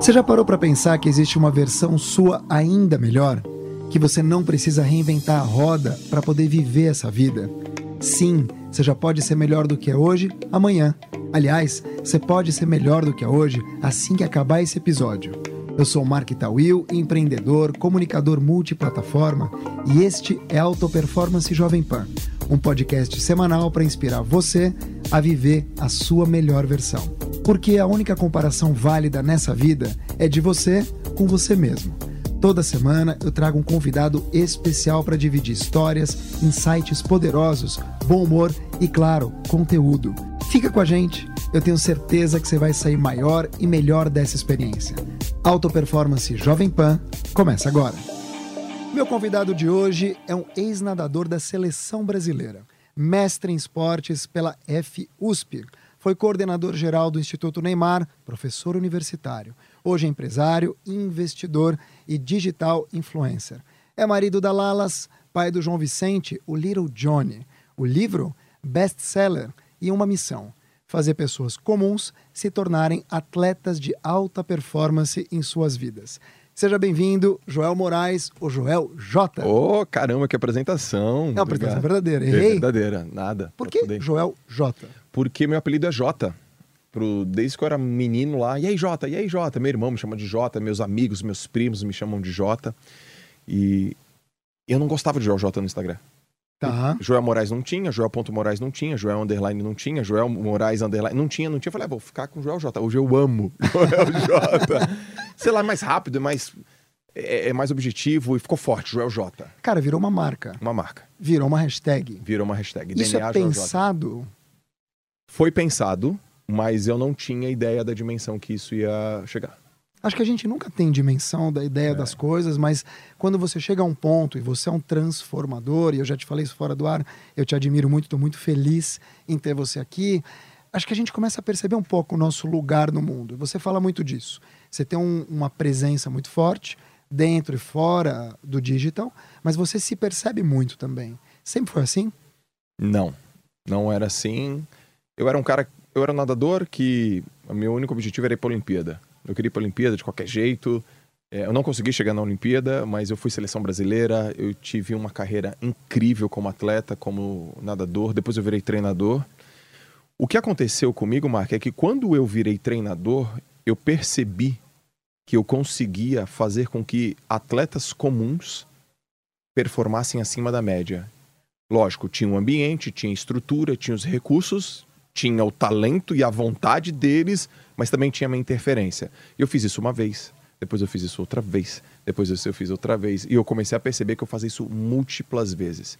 Você já parou para pensar que existe uma versão sua ainda melhor? Que você não precisa reinventar a roda para poder viver essa vida? Sim, você já pode ser melhor do que é hoje, amanhã. Aliás, você pode ser melhor do que é hoje assim que acabar esse episódio. Eu sou Mark Tawil, empreendedor, comunicador multiplataforma e este é Auto Performance Jovem Pan, um podcast semanal para inspirar você a viver a sua melhor versão. Porque a única comparação válida nessa vida é de você com você mesmo. Toda semana eu trago um convidado especial para dividir histórias, insights poderosos, bom humor e, claro, conteúdo. Fica com a gente, eu tenho certeza que você vai sair maior e melhor dessa experiência. Auto Performance Jovem Pan começa agora. Meu convidado de hoje é um ex-nadador da seleção brasileira, mestre em esportes pela FUSP. Foi coordenador geral do Instituto Neymar, professor universitário. Hoje é empresário, investidor e digital influencer. É marido da Lalas, pai do João Vicente, o Little Johnny. O livro, best-seller e uma missão: fazer pessoas comuns se tornarem atletas de alta performance em suas vidas. Seja bem-vindo, Joel Moraes, o Joel J. Ô, oh, caramba, que apresentação. É uma apresentação verdadeira, errei? É verdadeira, nada. Por que Joel J? Porque meu apelido é J. Pro, desde que eu era menino lá, e aí Jota, e aí Jota, meu irmão me chama de Jota, meus amigos, meus primos me chamam de Jota. E eu não gostava de Joel Jota no Instagram. Tá. Joel Moraes não tinha, Joel ponto Moraes não tinha, Joel Underline não tinha, Joel Moraes Underline não tinha, não tinha. Eu falei, ah, vou ficar com Joel J. Hoje eu amo Joel J. Sei lá, é mais rápido, é mais, é, é, mais objetivo e ficou forte, Joel J. Cara, virou uma marca. Uma marca. Virou uma hashtag. Virou uma hashtag. Isso DNA é pensado? Foi pensado, mas eu não tinha ideia da dimensão que isso ia chegar. Acho que a gente nunca tem dimensão da ideia é. das coisas, mas quando você chega a um ponto e você é um transformador, e eu já te falei isso fora do ar, eu te admiro muito, estou muito feliz em ter você aqui. Acho que a gente começa a perceber um pouco o nosso lugar no mundo. Você fala muito disso. Você tem um, uma presença muito forte dentro e fora do digital, mas você se percebe muito também. Sempre foi assim? Não, não era assim. Eu era um cara, eu era um nadador que o meu único objetivo era ir para a Olimpíada eu queria ir para a Olimpíada de qualquer jeito. É, eu não consegui chegar na Olimpíada, mas eu fui seleção brasileira. Eu tive uma carreira incrível como atleta, como nadador. Depois eu virei treinador. O que aconteceu comigo, Mark, é que quando eu virei treinador, eu percebi que eu conseguia fazer com que atletas comuns performassem acima da média. Lógico, tinha um ambiente, tinha estrutura, tinha os recursos, tinha o talento e a vontade deles, mas também tinha uma interferência. E eu fiz isso uma vez, depois eu fiz isso outra vez, depois eu fiz outra vez, e eu comecei a perceber que eu fazia isso múltiplas vezes.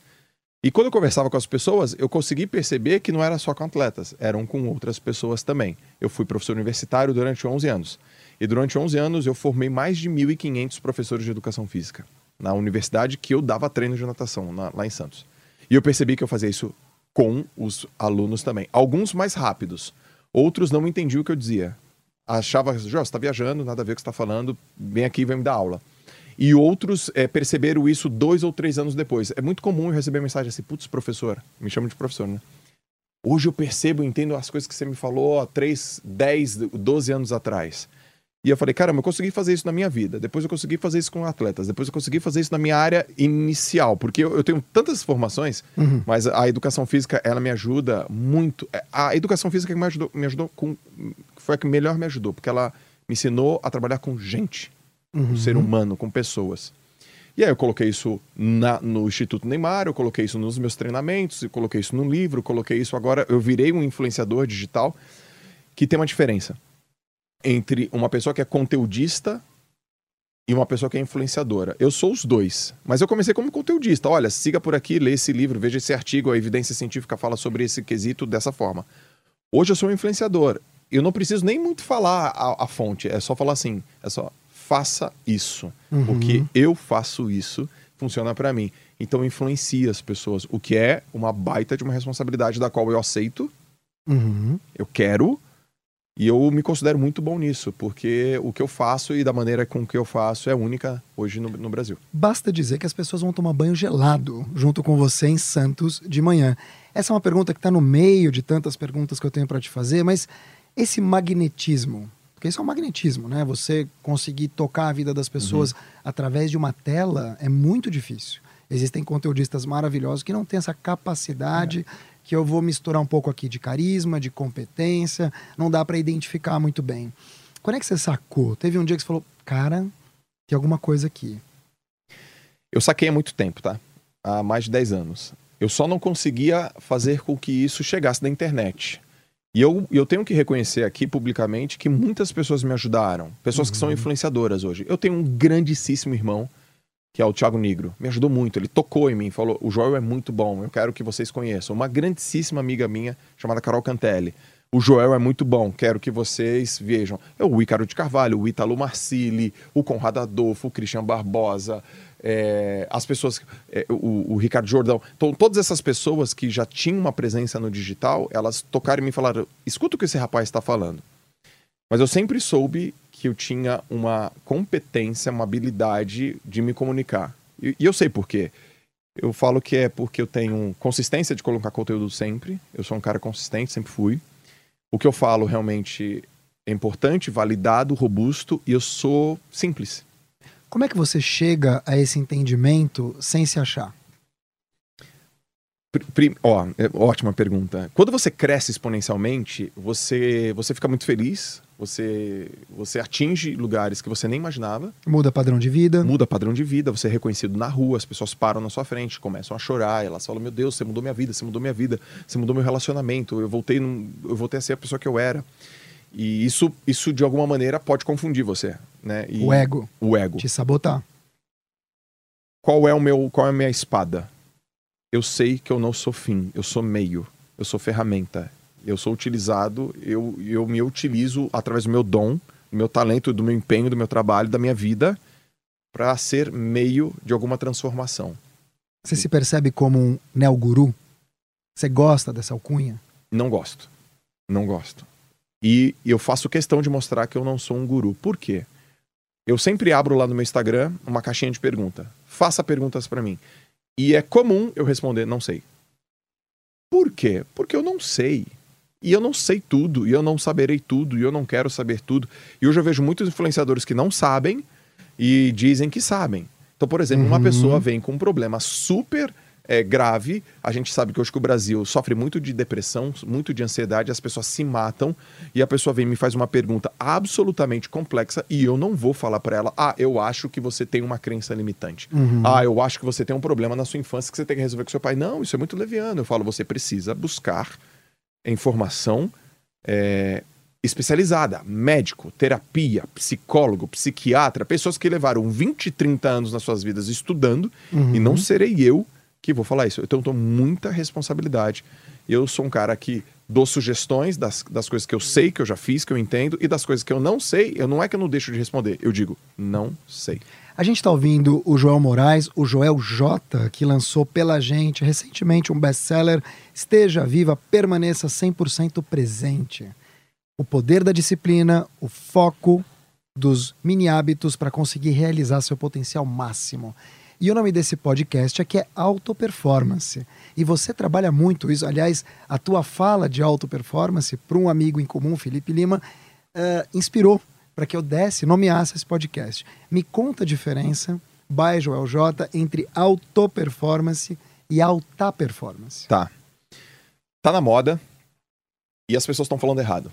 E quando eu conversava com as pessoas, eu consegui perceber que não era só com atletas, eram com outras pessoas também. Eu fui professor universitário durante 11 anos. E durante 11 anos eu formei mais de 1.500 professores de educação física na universidade que eu dava treino de natação na, lá em Santos. E eu percebi que eu fazia isso com os alunos também. Alguns mais rápidos, outros não entendiam o que eu dizia. Achava, Jó, você está viajando, nada a ver com o que você está falando, vem aqui vem me dar aula. E outros é, perceberam isso dois ou três anos depois. É muito comum eu receber mensagem assim, putz, professor, me chama de professor, né? Hoje eu percebo, entendo as coisas que você me falou há 3, 10, 12 anos atrás. E eu falei, caramba, eu consegui fazer isso na minha vida. Depois eu consegui fazer isso com atletas. Depois eu consegui fazer isso na minha área inicial. Porque eu, eu tenho tantas formações, uhum. mas a educação física, ela me ajuda muito. É, a educação física me ajudou, me ajudou com. Foi a que melhor me ajudou, porque ela me ensinou a trabalhar com gente, uhum. com ser humano, com pessoas. E aí eu coloquei isso na, no Instituto Neymar, eu coloquei isso nos meus treinamentos, eu coloquei isso no livro, coloquei isso agora. Eu virei um influenciador digital que tem uma diferença entre uma pessoa que é conteudista e uma pessoa que é influenciadora. Eu sou os dois, mas eu comecei como conteudista. Olha, siga por aqui, lê esse livro, veja esse artigo, a evidência científica fala sobre esse quesito dessa forma. Hoje eu sou um influenciador. eu não preciso nem muito falar a, a fonte, é só falar assim, é só faça isso, Uhum. porque eu faço isso, funciona pra mim. Então influencia as pessoas, o que é uma baita de uma responsabilidade da qual eu aceito, Uhum. eu quero e eu me considero muito bom nisso, porque o que eu faço e da maneira com que eu faço é única hoje no, no Brasil. Basta dizer que as pessoas vão tomar banho gelado junto com você em Santos de manhã. Essa é uma pergunta que está no meio de tantas perguntas que eu tenho para te fazer, mas esse magnetismo, porque isso é um magnetismo, né? Você conseguir tocar a vida das pessoas através de uma tela é muito difícil. Existem conteudistas maravilhosos que não têm essa capacidade que eu vou misturar um pouco aqui de carisma, de competência, não dá para identificar muito bem. Quando é que você sacou? Teve um dia que você falou, cara, tem alguma coisa aqui. Eu saquei há muito tempo, tá? Há mais de 10 anos. Eu só não conseguia fazer com que isso chegasse da internet. E eu, eu tenho que reconhecer aqui publicamente que muitas pessoas me ajudaram. Pessoas que são influenciadoras hoje. Eu tenho um grandíssimo irmão, que é o Thiago Negro. Me ajudou muito. Ele tocou em mim, falou: o Joel é muito bom, eu quero que vocês conheçam. Uma grandíssima amiga minha, chamada Carol Cantelli. O Joel é muito bom, quero que vocês vejam. É o Ícaro de Carvalho, o Ítalo Marcili, o Conrado Adolfo, o Christian Barbosa, é, as pessoas, é, o, o Ricardo Jordão. Então, todas essas pessoas que já tinham uma presença no digital, elas tocaram e me falaram: escuta o que esse rapaz está falando. Mas eu sempre soube que eu tinha uma competência, uma habilidade de me comunicar. E, e eu sei por quê. Eu falo que é porque eu tenho consistência de colocar conteúdo sempre. Eu sou um cara consistente, sempre fui. O que eu falo realmente é importante, validado, robusto e eu sou simples. Como é que você chega a esse entendimento sem se achar? Pri- pri- ó, é, ótima pergunta. Quando você cresce exponencialmente, você, você fica muito feliz, você, você atinge lugares que você nem imaginava, Muda padrão de vida? muda padrão de vida, você é reconhecido na rua, as pessoas param na sua frente, começam a chorar, elas falam: Meu Deus, você mudou minha vida, você mudou minha vida, você mudou meu relacionamento, eu voltei, num- eu voltei a ser a pessoa que eu era. E isso, isso de alguma maneira pode confundir você, né? E- O ego O ego. te sabotar. Qual é o meu, qual é a minha espada? Eu sei que eu não sou fim, eu sou meio, eu sou ferramenta. Eu sou utilizado, eu, eu me utilizo através do meu dom, do meu talento, do meu empenho, do meu trabalho, da minha vida, para ser meio de alguma transformação. Você se percebe como um neoguru? Você gosta dessa alcunha? Não gosto. Não gosto. E eu faço questão de mostrar que eu não sou um guru. Por quê? Eu sempre abro lá no meu Instagram uma caixinha de pergunta. Faça perguntas para mim. E é comum eu responder não sei. Por quê? Porque eu não sei. E eu não sei tudo, e eu não saberei tudo, e eu não quero saber tudo. E hoje eu vejo muitos influenciadores que não sabem e dizem que sabem. Então, por exemplo, uma Uhum. pessoa vem com um problema super é, grave. A gente sabe que hoje que o Brasil sofre muito de depressão, muito de ansiedade, as pessoas se matam e a pessoa vem e me faz uma pergunta absolutamente complexa e eu não vou falar para ela: "Ah, eu acho que você tem uma crença limitante. Uhum. Ah, eu acho que você tem um problema na sua infância que você tem que resolver com seu pai". Não, isso é muito leviano. Eu falo: "Você precisa buscar informação é, especializada, médico, terapia, psicólogo, psiquiatra, pessoas que levaram 20, 30 anos nas suas vidas estudando Uhum. e não serei eu que vou falar isso. Então eu tenho muita responsabilidade. Eu sou um cara que dou sugestões das, das coisas que eu sei, que eu já fiz, que eu entendo, e das coisas que eu não sei, eu não é que eu não deixo de responder, eu digo, não sei. A gente está ouvindo o Joel Moraes, o Joel J, que lançou pela gente recentemente um best-seller Esteja Viva, Permaneça 100% Presente. O poder da disciplina, o foco dos mini hábitos para conseguir realizar seu potencial máximo. E o nome desse podcast aqui é Auto Performance. E você trabalha muito isso. Aliás, a tua fala de auto performance para um amigo em comum, Felipe Lima, eh, inspirou para que eu desse, nomeasse esse podcast. Me conta a diferença, by Joel J, entre auto performance e alta performance. Tá. Tá na moda e as pessoas estão falando errado.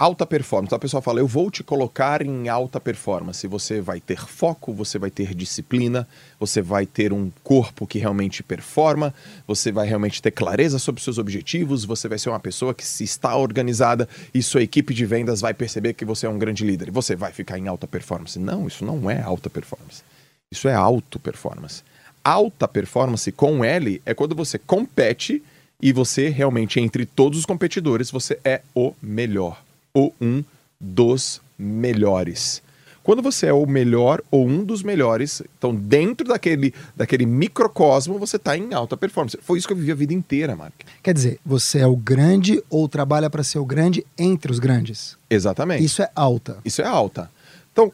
Alta performance. Então a pessoa fala, eu vou te colocar em alta performance. Você vai ter foco, você vai ter disciplina, você vai ter um corpo que realmente performa, você vai realmente ter clareza sobre seus objetivos, você vai ser uma pessoa que se está organizada e sua equipe de vendas vai perceber que você é um grande líder. Você vai ficar em alta performance. Não, isso não é alta performance. Isso é auto performance. Alta performance com L é quando você compete e você realmente, entre todos os competidores, você é o melhor. Ou um dos melhores. Quando você é o melhor ou um dos melhores, então dentro daquele, daquele microcosmo, você está em alta performance. Foi isso que eu vivi a vida inteira, Mark. Quer dizer, você é o grande ou trabalha para ser o grande entre os grandes. Exatamente. Isso é alta. Isso é alta. Então,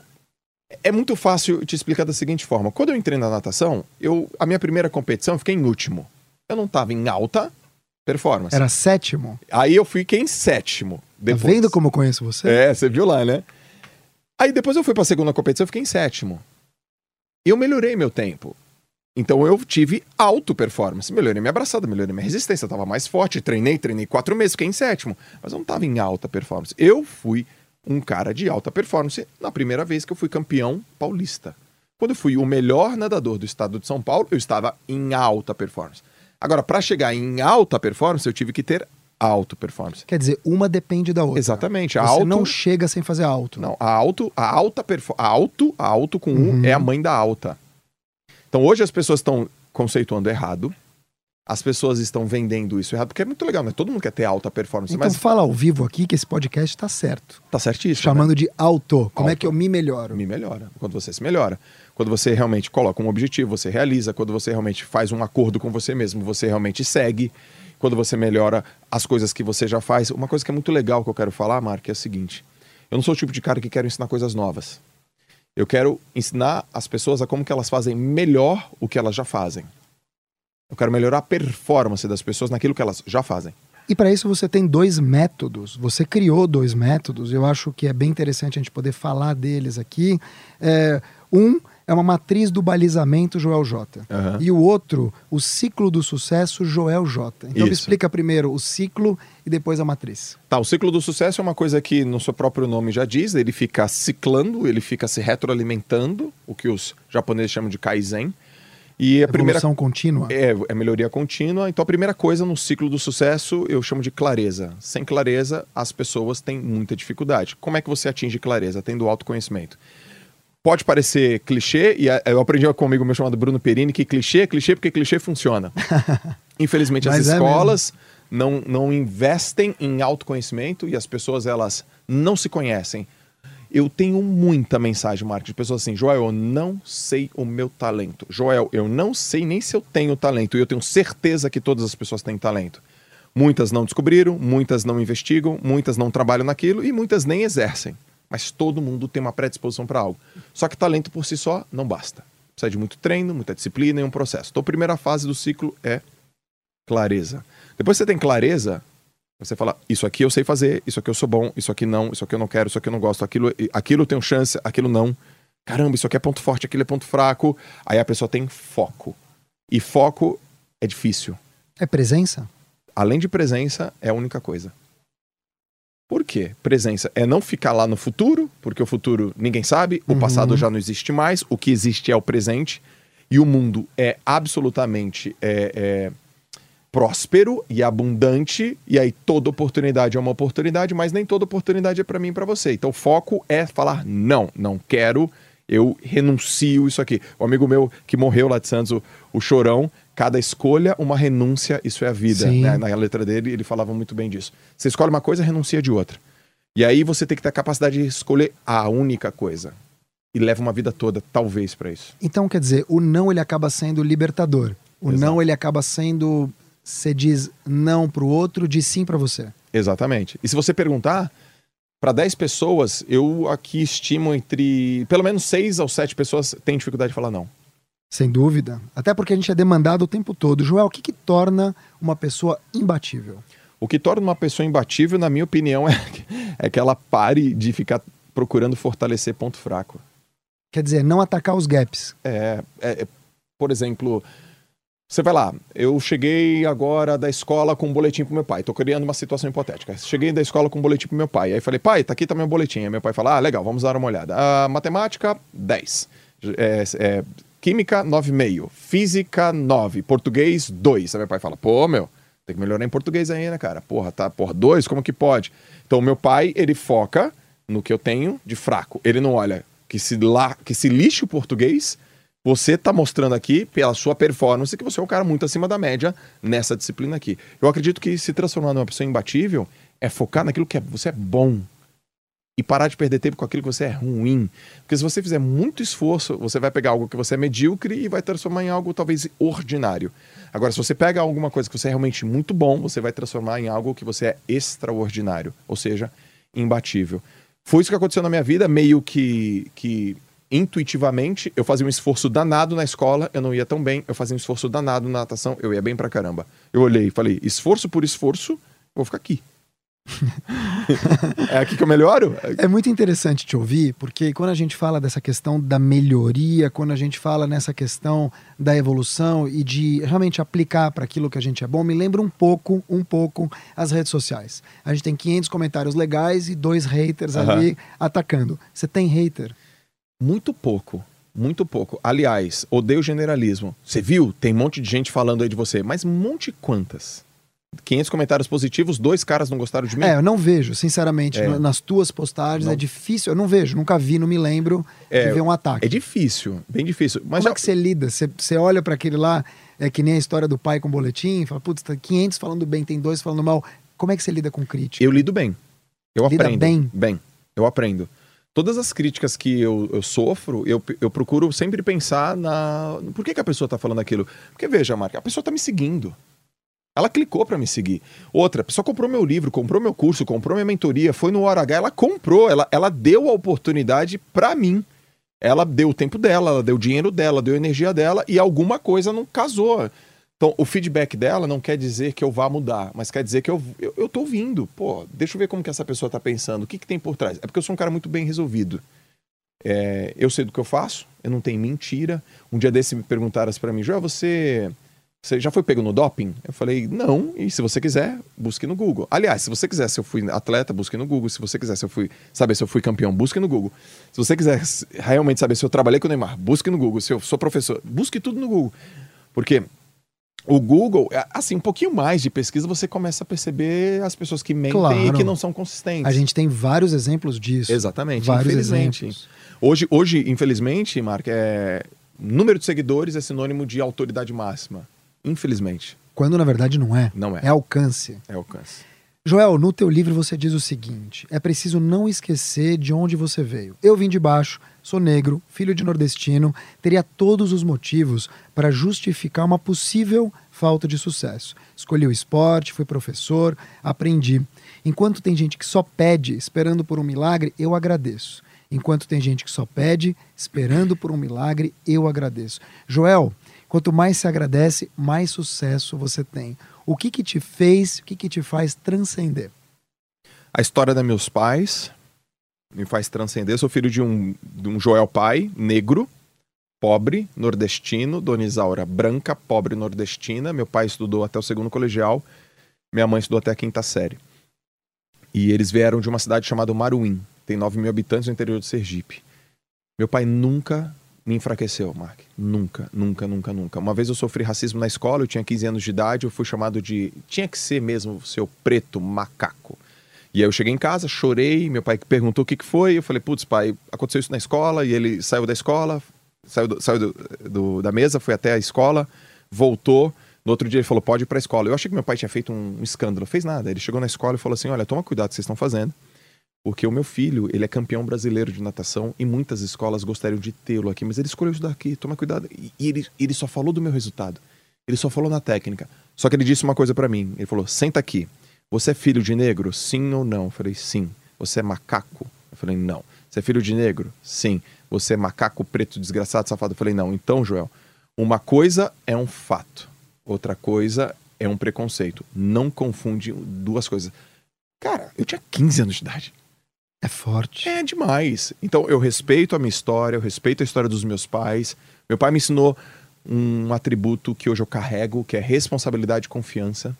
é muito fácil te explicar da seguinte forma. Quando eu entrei na natação, eu, a minha primeira competição eu fiquei em último. Eu não estava em alta performance. Era sétimo. Aí eu fiquei em sétimo. Depois. Tá vendo como eu conheço você? É, você viu lá, né? Aí depois eu fui para a segunda competição, eu fiquei em sétimo. Eu melhorei meu tempo. Então eu tive alto performance. Melhorei minha abraçada, melhorei minha resistência, eu tava mais forte, treinei, treinei quatro meses, fiquei em sétimo. Mas eu não tava em alta performance. Eu fui um cara de alta performance na primeira vez que eu fui campeão paulista. Quando eu fui o melhor nadador do estado de São Paulo, eu estava em alta performance. Agora, para chegar em alta performance, eu tive que ter alto performance. Quer dizer, uma depende da outra. Exatamente. A Você alto, não chega sem fazer alto. não, a alto, a alta performance, alto, a alto com U é a mãe da alta. Então hoje as pessoas estão conceituando errado. As pessoas estão vendendo isso errado, porque é muito legal, né? Todo mundo quer ter alta performance, Então mas fala ao vivo aqui que esse podcast está certo. tá certíssimo. Chamando de alto. Como é Alto. que eu me melhoro? me melhora. Quando você se melhora. Quando você realmente coloca um objetivo, você realiza. Quando você realmente faz um acordo com você mesmo, você realmente segue. Quando você melhora as coisas que você já faz. Uma coisa que é muito legal que eu quero falar, Mark, é a seguinte. Eu não sou o tipo de cara que quero ensinar coisas novas. Eu quero ensinar as pessoas a como que elas fazem melhor o que elas já fazem. Eu quero melhorar a performance das pessoas naquilo que elas já fazem. E para isso você tem dois métodos. Você criou dois métodos. Eu acho que é bem interessante a gente poder falar deles aqui. É, um é uma matriz do balizamento Joel J. Aham. E o outro, o ciclo do sucesso Joel J. Então me Isso. explica primeiro o ciclo e depois a matriz. Tá, o ciclo do sucesso é uma coisa que no seu próprio nome já diz, ele fica ciclando, ele fica se retroalimentando, o que os japoneses chamam de Kaizen. E a primeira Evolução contínua. é, é melhoria contínua. Então a primeira coisa no ciclo do sucesso eu chamo de clareza. Sem clareza, as pessoas têm muita dificuldade. Como é que você atinge clareza? Tendo autoconhecimento. Pode parecer clichê, e a- eu aprendi com um amigo meu chamado Bruno Perini que clichê é clichê porque clichê funciona. Infelizmente, as é escolas não, não investem em autoconhecimento e as pessoas elas não se conhecem. Eu tenho muita mensagem, Marcos, de pessoas assim: Joel, eu não sei o meu talento. Joel, eu não sei nem se eu tenho talento. E eu tenho certeza que todas as pessoas têm talento. Muitas não descobriram, muitas não investigam, muitas não trabalham naquilo e muitas nem exercem. Mas todo mundo tem uma predisposição para algo. Só que talento por si só não basta. Precisa de muito treino, muita disciplina e um processo. Então a primeira fase do ciclo é clareza. Depois que você tem clareza, você fala, isso aqui eu sei fazer, isso aqui eu sou bom, isso aqui não, isso aqui eu não quero, isso aqui eu não gosto, aquilo, aquilo eu tenho chance, aquilo não. Caramba, isso aqui é ponto forte, aquilo é ponto fraco. Aí a pessoa tem foco. E foco é difícil. É presença? Além de presença, é a única coisa. Por quê? Presença é não ficar lá no futuro, porque o futuro ninguém sabe, o Uhum. passado já não existe mais, o que existe é o presente, e o mundo é absolutamente é, é, próspero e abundante, e aí toda oportunidade é uma oportunidade, mas nem toda oportunidade é para mim e para você. Então o foco é falar não, não quero, eu renuncio isso aqui. O amigo meu que morreu lá de Santos, o, o Chorão, cada escolha uma renúncia, isso é a vida. Né? Na letra dele ele falava muito bem disso. Você escolhe uma coisa, renuncia de outra. E aí você tem que ter a capacidade de escolher a única coisa. E leva uma vida toda, talvez, para isso. Então, quer dizer, o não ele acaba sendo libertador. O Exato. não ele acaba sendo. Você diz não pro outro, diz sim pra você. Exatamente. E se você perguntar, para 10 pessoas, eu aqui estimo entre. Pelo menos 6 ou 7 pessoas têm dificuldade de falar não. Sem dúvida. Até porque a gente é demandado o tempo todo. Joel, o que, que torna uma pessoa imbatível? O que torna uma pessoa imbatível, na minha opinião, é, é que ela pare de ficar procurando fortalecer ponto fraco. Quer dizer, não atacar os gaps. É, é, é, por exemplo, você vai lá, eu cheguei agora da escola com um boletim pro meu pai. Tô criando uma situação hipotética. Cheguei da escola com um boletim pro meu pai. Aí falei, pai, tá aqui tá meu boletim. Aí meu pai fala, ah, legal, vamos dar uma olhada. Ah, matemática, 10. É, é, química, 9,5. Física, 9. Português, 2. Aí meu pai fala, pô, meu, tem que melhorar em português né, cara? Porra, tá, porra, 2, como que pode? Então, meu pai, ele foca no que eu tenho de fraco. Ele não olha que se, lá, que se lixe o português, você tá mostrando aqui, pela sua performance, que você é um cara muito acima da média nessa disciplina aqui. Eu acredito que se transformar numa pessoa imbatível é focar naquilo que é- você é bom. E parar de perder tempo com aquilo que você é ruim. Porque se você fizer muito esforço, você vai pegar algo que você é medíocre e vai transformar em algo talvez ordinário. Agora, se você pega alguma coisa que você é realmente muito bom, você vai transformar em algo que você é extraordinário, ou seja, imbatível. Foi isso que aconteceu na minha vida, meio que, que intuitivamente, eu fazia um esforço danado na escola, eu não ia tão bem, eu fazia um esforço danado na natação, eu ia bem pra caramba. Eu olhei e falei, esforço por esforço, vou ficar aqui. é aqui que eu melhoro? É muito interessante te ouvir, porque quando a gente fala dessa questão da melhoria, quando a gente fala nessa questão da evolução e de realmente aplicar para aquilo que a gente é bom, me lembra um pouco, um pouco as redes sociais. A gente tem 500 comentários legais e dois haters uhum. ali atacando. Você tem hater? Muito pouco. Muito pouco. Aliás, odeio generalismo. Você viu? Tem um monte de gente falando aí de você, mas um monte quantas? 500 comentários positivos, dois caras não gostaram de mim? É, eu não vejo, sinceramente. É. Nas tuas postagens não. é difícil. Eu não vejo, nunca vi, não me lembro é, de ver um ataque. É difícil, bem difícil. Mas Como já... é que você lida? Você, você olha para aquele lá, é que nem a história do pai com o boletim, fala, putz, tá 500 falando bem, tem dois falando mal. Como é que você lida com crítica? Eu lido bem. Eu lida aprendo. bem? Bem, eu aprendo. Todas as críticas que eu, eu sofro, eu, eu procuro sempre pensar na. Por que, que a pessoa está falando aquilo? Porque, veja, Marca, a pessoa está me seguindo. Ela clicou para me seguir. Outra, a pessoa comprou meu livro, comprou meu curso, comprou minha mentoria, foi no hora H, ela comprou, ela, ela deu a oportunidade para mim. Ela deu o tempo dela, ela deu o dinheiro dela, deu a energia dela e alguma coisa não casou. Então, o feedback dela não quer dizer que eu vá mudar, mas quer dizer que eu, eu, eu tô ouvindo. Pô, deixa eu ver como que essa pessoa tá pensando, o que, que tem por trás. É porque eu sou um cara muito bem resolvido. É, eu sei do que eu faço, eu não tenho mentira. Um dia desse me perguntaram assim para mim, Joel, você você já foi pego no doping? Eu falei, não, e se você quiser, busque no Google. Aliás, se você quiser, se eu fui atleta, busque no Google. Se você quiser se eu fui, saber se eu fui campeão, busque no Google. Se você quiser realmente saber se eu trabalhei com o Neymar, busque no Google. Se eu sou professor, busque tudo no Google. Porque o Google, é, assim, um pouquinho mais de pesquisa, você começa a perceber as pessoas que mentem claro. e que não são consistentes. A gente tem vários exemplos disso. Exatamente. Vários infelizmente. Exemplos. Hoje, hoje, infelizmente, Mark, é... número de seguidores é sinônimo de autoridade máxima. Infelizmente. Quando na verdade não é. Não é. É alcance. É alcance. Joel, no teu livro você diz o seguinte: é preciso não esquecer de onde você veio. Eu vim de baixo, sou negro, filho de nordestino, teria todos os motivos para justificar uma possível falta de sucesso. Escolhi o esporte, fui professor, aprendi. Enquanto tem gente que só pede esperando por um milagre, eu agradeço. Enquanto tem gente que só pede esperando por um milagre, eu agradeço. Joel, Quanto mais se agradece, mais sucesso você tem. O que que te fez, o que que te faz transcender? A história dos meus pais me faz transcender. Eu sou filho de um, de um Joel pai, negro, pobre, nordestino, Dona Isaura branca, pobre nordestina. Meu pai estudou até o segundo colegial, minha mãe estudou até a quinta série. E eles vieram de uma cidade chamada Maruim, tem 9 mil habitantes no interior de Sergipe. Meu pai nunca me enfraqueceu, Mark. Nunca, nunca, nunca, nunca. Uma vez eu sofri racismo na escola, eu tinha 15 anos de idade, eu fui chamado de. Tinha que ser mesmo seu preto macaco. E aí eu cheguei em casa, chorei, meu pai perguntou o que, que foi, eu falei, putz, pai, aconteceu isso na escola, e ele saiu da escola, saiu, do, saiu do, do, da mesa, foi até a escola, voltou. No outro dia ele falou, pode ir pra escola. Eu achei que meu pai tinha feito um, escândalo, fez nada. Ele chegou na escola e falou assim: olha, toma cuidado que vocês estão fazendo porque o meu filho, ele é campeão brasileiro de natação e muitas escolas gostariam de tê-lo aqui, mas ele escolheu estudar aqui, toma cuidado. E ele, ele só falou do meu resultado. Ele só falou na técnica. Só que ele disse uma coisa para mim. Ele falou: "Senta aqui. Você é filho de negro? Sim ou não?" Eu falei: "Sim." Você é macaco? Eu falei: "Não." Você é filho de negro? Sim. Você é macaco preto desgraçado safado? Eu falei: "Não." Então, Joel, uma coisa é um fato, outra coisa é um preconceito. Não confunde duas coisas. Cara, eu tinha 15 anos de idade. É forte. É demais. Então eu respeito a minha história, eu respeito a história dos meus pais. Meu pai me ensinou um atributo que hoje eu carrego, que é responsabilidade e confiança.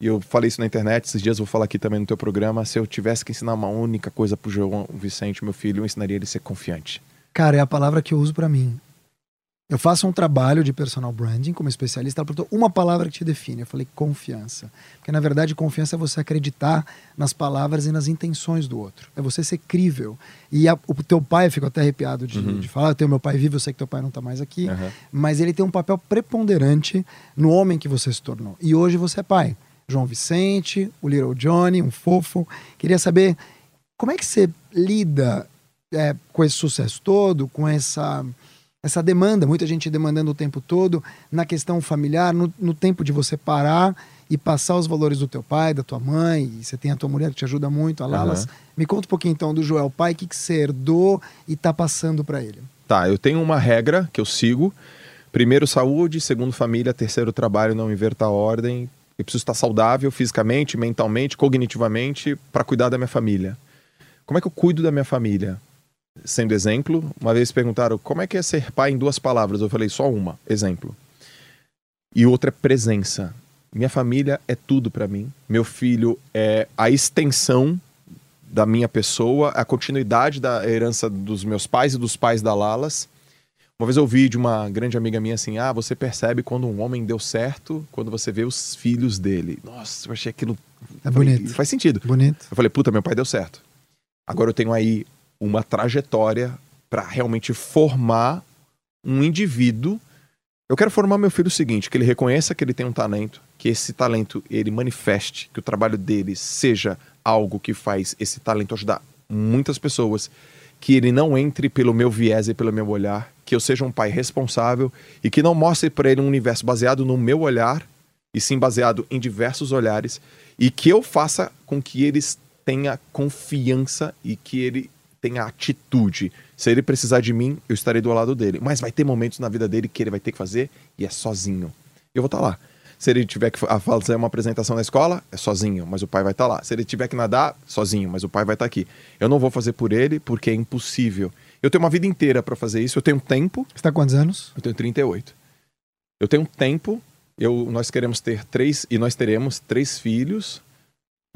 E eu falei isso na internet, esses dias eu vou falar aqui também no teu programa. Se eu tivesse que ensinar uma única coisa pro João Vicente, meu filho, eu ensinaria ele a ser confiante. Cara, é a palavra que eu uso para mim. Eu faço um trabalho de personal branding como especialista. Ela perguntou uma palavra que te define. Eu falei confiança. Porque na verdade, confiança é você acreditar nas palavras e nas intenções do outro. É você ser crível. E a, o teu pai, eu fico até arrepiado de, uhum. de falar. Eu tenho meu pai vivo, eu sei que teu pai não está mais aqui. Uhum. Mas ele tem um papel preponderante no homem que você se tornou. E hoje você é pai. João Vicente, o Little Johnny, um fofo. Queria saber Como é que você lida é, com esse sucesso todo, com essa, essa demanda, muita gente demandando o tempo todo, na questão familiar, no, no tempo de você parar e passar os valores do teu pai, da tua mãe, e você tem a tua mulher que te ajuda muito, a Lalas. Aham. Me conta um pouquinho então do Joel, pai, o que, que você herdou e tá passando para ele. Tá, eu tenho uma regra que eu sigo. Primeiro, saúde. Segundo, família. Terceiro, trabalho. Não inverta a ordem. Eu preciso estar saudável fisicamente, mentalmente, cognitivamente, para cuidar da minha família. Como é que eu cuido da minha família? Sendo exemplo, uma vez perguntaram como é que é ser pai em duas palavras. Eu falei só uma, exemplo. E outra é presença. Minha família é tudo para mim. Meu filho é a extensão da minha pessoa, a continuidade da herança dos meus pais e dos pais da Lalas. Uma vez eu ouvi de uma grande amiga minha assim: ah, você percebe quando um homem deu certo quando você vê os filhos dele. Nossa, eu achei aquilo. É eu falei, bonito. Faz sentido. Bonito. Eu falei, puta, meu pai deu certo. Agora eu tenho aí uma trajetória para realmente formar um indivíduo. Eu quero formar meu filho o seguinte, que ele reconheça que ele tem um talento, que esse talento ele manifeste, que o trabalho dele seja algo que faz esse talento ajudar muitas pessoas, que ele não entre pelo meu viés e pelo meu olhar, que eu seja um pai responsável e que não mostre para ele um universo baseado no meu olhar e sim baseado em diversos olhares e que eu faça com que eles tenha confiança e que ele tenha atitude. Se ele precisar de mim, eu estarei do lado dele. Mas vai ter momentos na vida dele que ele vai ter que fazer e é sozinho. Eu vou estar lá. Se ele tiver que fa- fazer uma apresentação na escola, é sozinho, mas o pai vai estar lá. Se ele tiver que nadar, sozinho, mas o pai vai estar aqui. Eu não vou fazer por ele porque é impossível. Eu tenho uma vida inteira para fazer isso, eu tenho tempo, Você tá quantos anos? eu tenho 38. Eu tenho tempo, eu, nós queremos ter três, e nós teremos três filhos,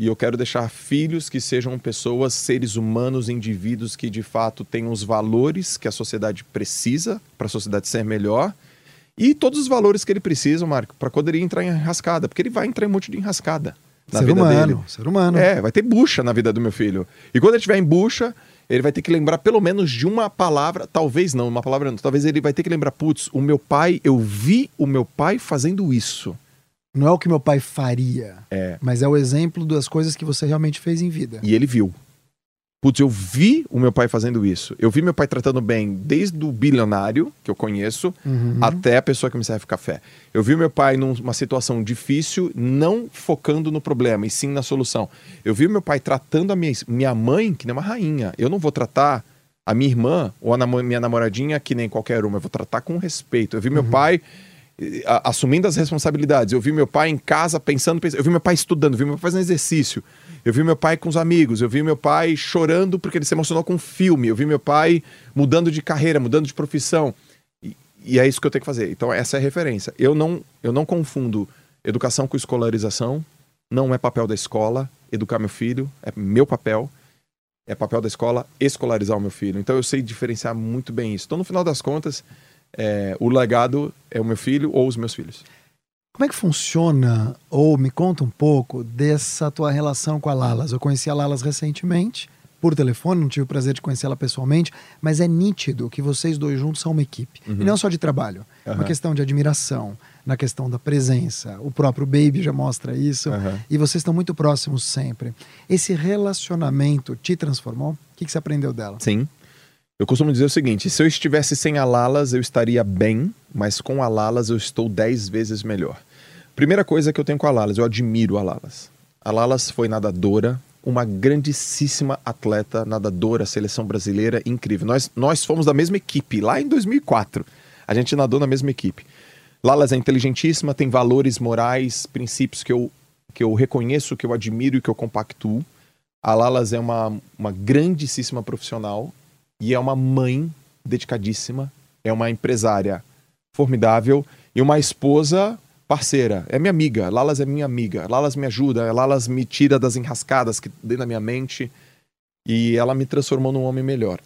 e eu quero deixar filhos que sejam pessoas, seres humanos, indivíduos que de fato tenham os valores que a sociedade precisa para a sociedade ser melhor, e todos os valores que ele precisa, Marco, para poder entrar em enrascada, porque ele vai entrar em um monte de enrascada na ser vida humano, dele. ser humano. É, vai ter bucha na vida do meu filho. E quando ele estiver em bucha, ele vai ter que lembrar pelo menos de uma palavra, talvez não, uma palavra não, talvez ele vai ter que lembrar, putz, o meu pai, eu vi o meu pai fazendo isso. Não é o que meu pai faria, É. mas é o exemplo das coisas que você realmente fez em vida. E ele viu. Putz, eu vi o meu pai fazendo isso. Eu vi meu pai tratando bem desde o bilionário, que eu conheço, Uhum. até a pessoa que me serve café. Eu vi meu pai numa situação difícil, não focando no problema, e sim na solução. Eu vi meu pai tratando a minha, minha mãe que nem uma rainha. Eu não vou tratar a minha irmã ou a minha namoradinha que nem qualquer uma. Eu vou tratar com respeito. Eu vi meu pai eh, a- assumindo as responsabilidades. Eu vi meu pai em casa pensando, pensando. Eu vi meu pai estudando, eu vi meu pai fazendo exercício. Eu vi meu pai com os amigos. Eu vi meu pai chorando porque ele se emocionou com um filme. Eu vi meu pai mudando de carreira, mudando de profissão. E, e é isso que eu tenho que fazer. Então, essa é a referência. Eu não, eu não confundo educação com escolarização. Não é papel da escola educar meu filho. É meu papel. É papel da escola escolarizar o meu filho. Então, eu sei diferenciar muito bem isso. Então, no final das contas, é, o legado é o meu filho ou os meus filhos. Como é que funciona, ou me conta um pouco, dessa tua relação com a Lalas? Eu conheci a Lalas recentemente, por telefone, não tive o prazer de conhecê-la pessoalmente, mas é nítido que vocês dois juntos são uma equipe. E não só de trabalho, uma Aham. questão de admiração, na questão da presença. O próprio Baby já mostra isso. Aham. E vocês estão muito próximos sempre. Esse relacionamento te transformou? O que, que você aprendeu dela? Sim. Eu costumo dizer o seguinte: se eu estivesse sem a Lalas, eu estaria bem, mas com a Lalas eu estou dez vezes melhor. Primeira coisa que eu tenho com a Lalas, eu admiro a Lalas. A Lalas foi nadadora, uma grandíssima atleta, nadadora, seleção brasileira, incrível. Nós, nós fomos da mesma equipe lá em 2004. A gente nadou na mesma equipe. Lalas é inteligentíssima, tem valores morais, princípios que eu, que eu reconheço, que eu admiro e que eu compactuo. A Lalas é uma, uma grandíssima profissional e é uma mãe dedicadíssima, é uma empresária formidável e uma esposa parceira. É minha amiga, Lalas é minha amiga. Lalas me ajuda, Lalas me tira das enrascadas que dentro da minha mente e ela me transformou num homem melhor.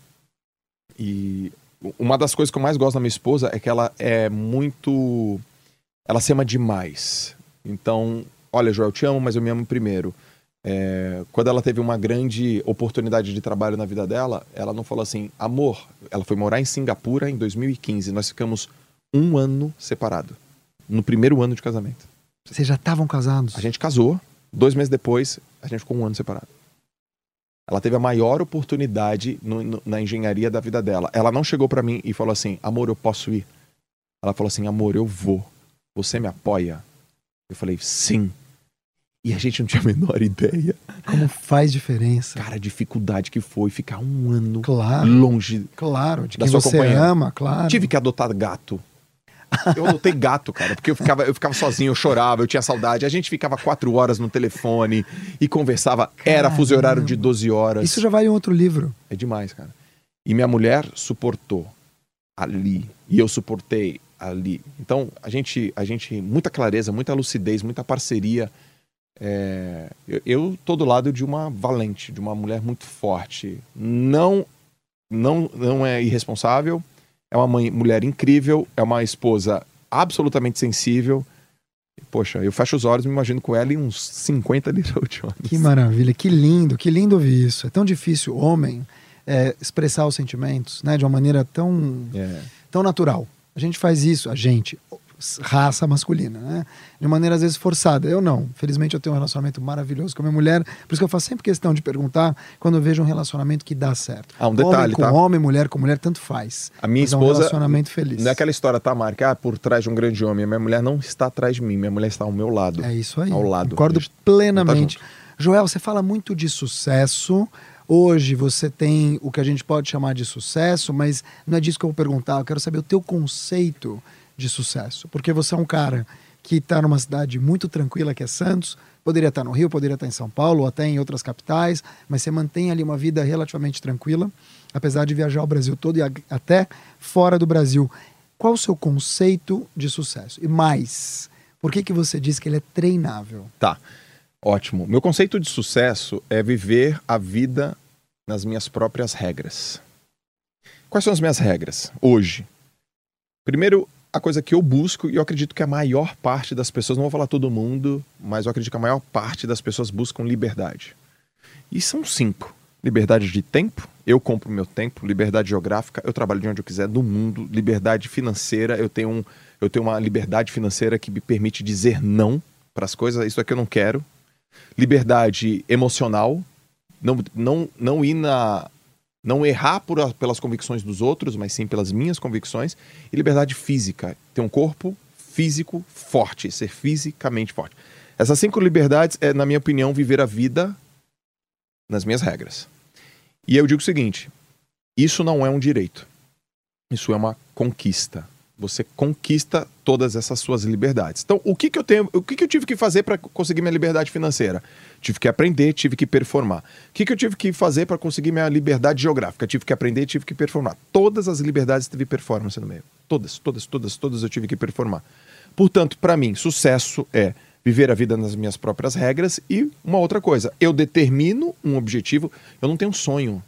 E uma das coisas que eu mais gosto da minha esposa é que ela é muito. Ela se ama demais. Então, olha, Joel, eu te amo, mas eu me amo primeiro. É, quando ela teve uma grande oportunidade de trabalho na vida dela, ela não falou assim, amor. Ela foi morar em Singapura em 2015. Nós ficamos um ano separado. No primeiro ano de casamento. Vocês já estavam casados? A gente casou, dois meses depois, a gente ficou um ano separado. Ela teve a maior oportunidade no, no, na engenharia da vida dela. Ela não chegou para mim e falou assim: amor, eu posso ir? Ela falou assim: amor, eu vou. Você me apoia? Eu falei: sim. E a gente não tinha a menor ideia. Como faz diferença. Cara, a dificuldade que foi ficar um ano Claro. longe. Claro, de Da quem sua você companheira. ama, claro. Tive que adotar gato. Eu adotei gato, cara, porque eu ficava, eu ficava sozinho, eu chorava, eu tinha saudade. A gente ficava quatro horas no telefone e conversava. Era fuso horário de 12 horas. Isso já vai em outro livro. É demais, cara. E minha mulher suportou ali. E eu suportei ali. Então, a gente, a gente muita clareza, muita lucidez, muita parceria. É, eu, eu tô do lado de uma valente, de uma mulher muito forte. Não, não, não é irresponsável. É uma mãe, mulher incrível. É uma esposa absolutamente sensível. Poxa, eu fecho os olhos e me imagino com ela em uns 50 Little Johnny. Que maravilha, que lindo, que lindo ouvir isso. É tão difícil, homem, é, expressar os sentimentos, né, de uma maneira tão, É. tão natural. A gente faz isso, a gente, raça masculina, né? De maneira às vezes forçada. Eu não. Felizmente eu tenho um relacionamento maravilhoso com a minha mulher. Por isso que eu faço sempre questão de perguntar quando eu vejo um relacionamento que dá certo. Ah, um detalhe, homem com tá? homem, mulher com mulher, tanto faz. A minha Mas é um esposa. relacionamento feliz. Não é aquela história, tá, Marca? Ah, por trás de um grande homem. A minha mulher não está atrás de mim, minha mulher está ao meu lado. É isso aí. Ao lado. Concordo gente plenamente. tá Joel, você fala muito de sucesso. Hoje você tem o que a gente pode chamar de sucesso, mas não é disso que eu vou perguntar. Eu quero saber o teu conceito de sucesso. Porque você é um cara que está numa cidade muito tranquila, que é Santos. Poderia estar no Rio, poderia estar em São Paulo, ou até em outras capitais, mas você mantém ali uma vida relativamente tranquila, apesar de viajar o Brasil todo e até fora do Brasil. Qual o seu conceito de sucesso? E mais, por que, que você diz que ele é treinável? Tá. Ótimo. Meu conceito de sucesso é viver a vida nas minhas próprias regras. Quais são as minhas regras hoje? Primeiro, a coisa que eu busco, e eu acredito que a maior parte das pessoas, não vou falar todo mundo, mas eu acredito que a maior parte das pessoas buscam liberdade. E são cinco. Liberdade de tempo, eu compro meu tempo. Liberdade geográfica, eu trabalho de onde eu quiser do mundo. Liberdade financeira, eu tenho, um, eu tenho uma liberdade financeira que me permite dizer não para as coisas. Isso aqui eu não quero. Liberdade emocional, não, não, não ir na. Não errar por, pelas convicções dos outros, mas sim pelas minhas convicções. E liberdade física, ter um corpo físico forte, ser fisicamente forte. Essas cinco liberdades é, na minha opinião, viver a vida nas minhas regras. E eu digo o seguinte: isso não é um direito. Isso é uma conquista. Você conquista todas essas suas liberdades. Então, o que, que eu tenho, o que, que eu tive que fazer para conseguir minha liberdade financeira? Tive que aprender, tive que performar. O que, que eu tive que fazer para conseguir minha liberdade geográfica? Tive que aprender, tive que performar. Todas as liberdades teve performance no meio. Todas, todas, todas, todas eu tive que performar. Portanto, para mim, sucesso é viver a vida nas minhas próprias regras e uma outra coisa. Eu determino um objetivo, eu não tenho um sonho.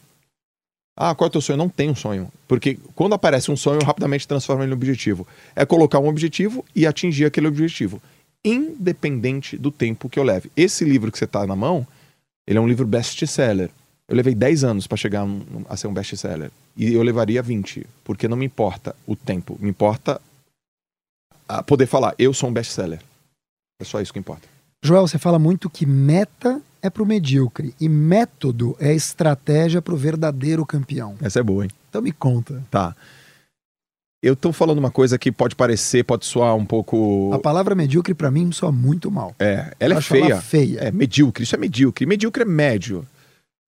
Ah, qual é o teu sonho? Não tenho um sonho. Porque quando aparece um sonho, rapidamente transformo ele em objetivo. É colocar um objetivo e atingir aquele objetivo. Independente do tempo que eu leve. Esse livro que você está na mão, ele é um livro best-seller. Eu levei 10 anos para chegar a ser um best-seller. E eu levaria 20. Porque não me importa o tempo. Me importa poder falar, eu sou um best-seller. É só isso que importa. Joel, você fala muito que meta é pro medíocre e método é estratégia pro verdadeiro campeão. Essa é boa, hein? Então me conta. Tá. Eu tô falando uma coisa que pode parecer, pode soar um pouco. A palavra medíocre pra mim soa muito mal. É, ela é Acho ela feia. feia. É, medíocre. Isso é medíocre. Medíocre é médio.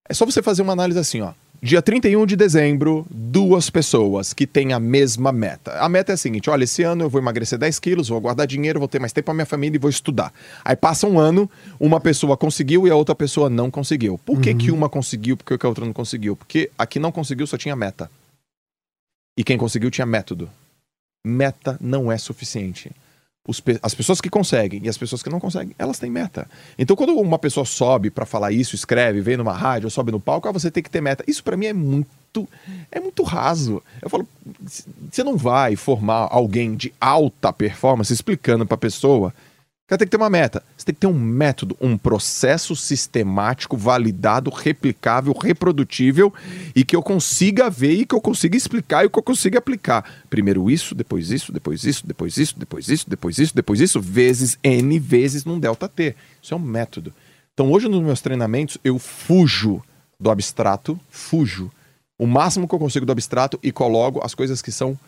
É só você fazer uma análise assim, ó. Dia 31 de dezembro, duas pessoas que têm a mesma meta. A meta é a seguinte: olha, esse ano eu vou emagrecer 10 quilos, vou guardar dinheiro, vou ter mais tempo pra minha família e vou estudar. Aí passa um ano, uma pessoa conseguiu e a outra pessoa não conseguiu. Por que, que uma conseguiu, por que a outra não conseguiu? Porque a que não conseguiu só tinha meta. E quem conseguiu tinha método. Meta não é suficiente. Os as pessoas que conseguem e as pessoas que não conseguem, elas têm meta. Então, quando uma pessoa sobe pra falar isso, escreve, vem numa rádio, sobe no palco, ah, você tem que ter meta. Isso pra mim é muito, é muito raso. Eu falo, você não vai formar alguém de alta performance explicando pra pessoa ela tem que ter uma meta. Você tem que ter um método, um processo sistemático, validado, replicável, reprodutível e que eu consiga ver e que eu consiga explicar e que eu consiga aplicar. Primeiro isso, depois isso, depois isso, depois isso, depois isso, depois isso, depois isso, vezes N vezes num delta T. Isso é um método. Então hoje nos meus treinamentos eu fujo do abstrato, fujo o máximo que eu consigo do abstrato e coloco as coisas que são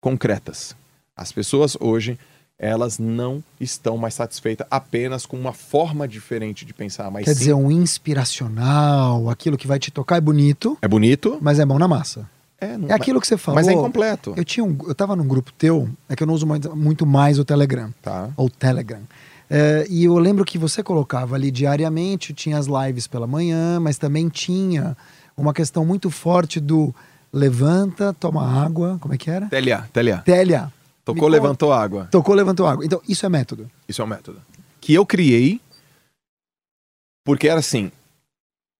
concretas. As pessoas hoje, elas não estão mais satisfeitas apenas com uma forma diferente de pensar. Mas Quer sim, dizer, um inspiracional, aquilo que vai te tocar é bonito, é bonito, mas é mão na massa. é, não- É aquilo que você falou. mas é incompleto. Eu tinha um, eu tava num grupo teu, é que eu não uso mais- muito mais o Telegram. Tá. Ou Telegram. É, e eu lembro que você colocava ali diariamente, tinha as lives pela manhã, mas também tinha uma questão muito forte do levanta, toma água, como é que era? TLA, TLA. Télia. Tocou, levantou água. Tocou, levantou água. Então, isso é método. Isso é um método. Que eu criei porque era assim.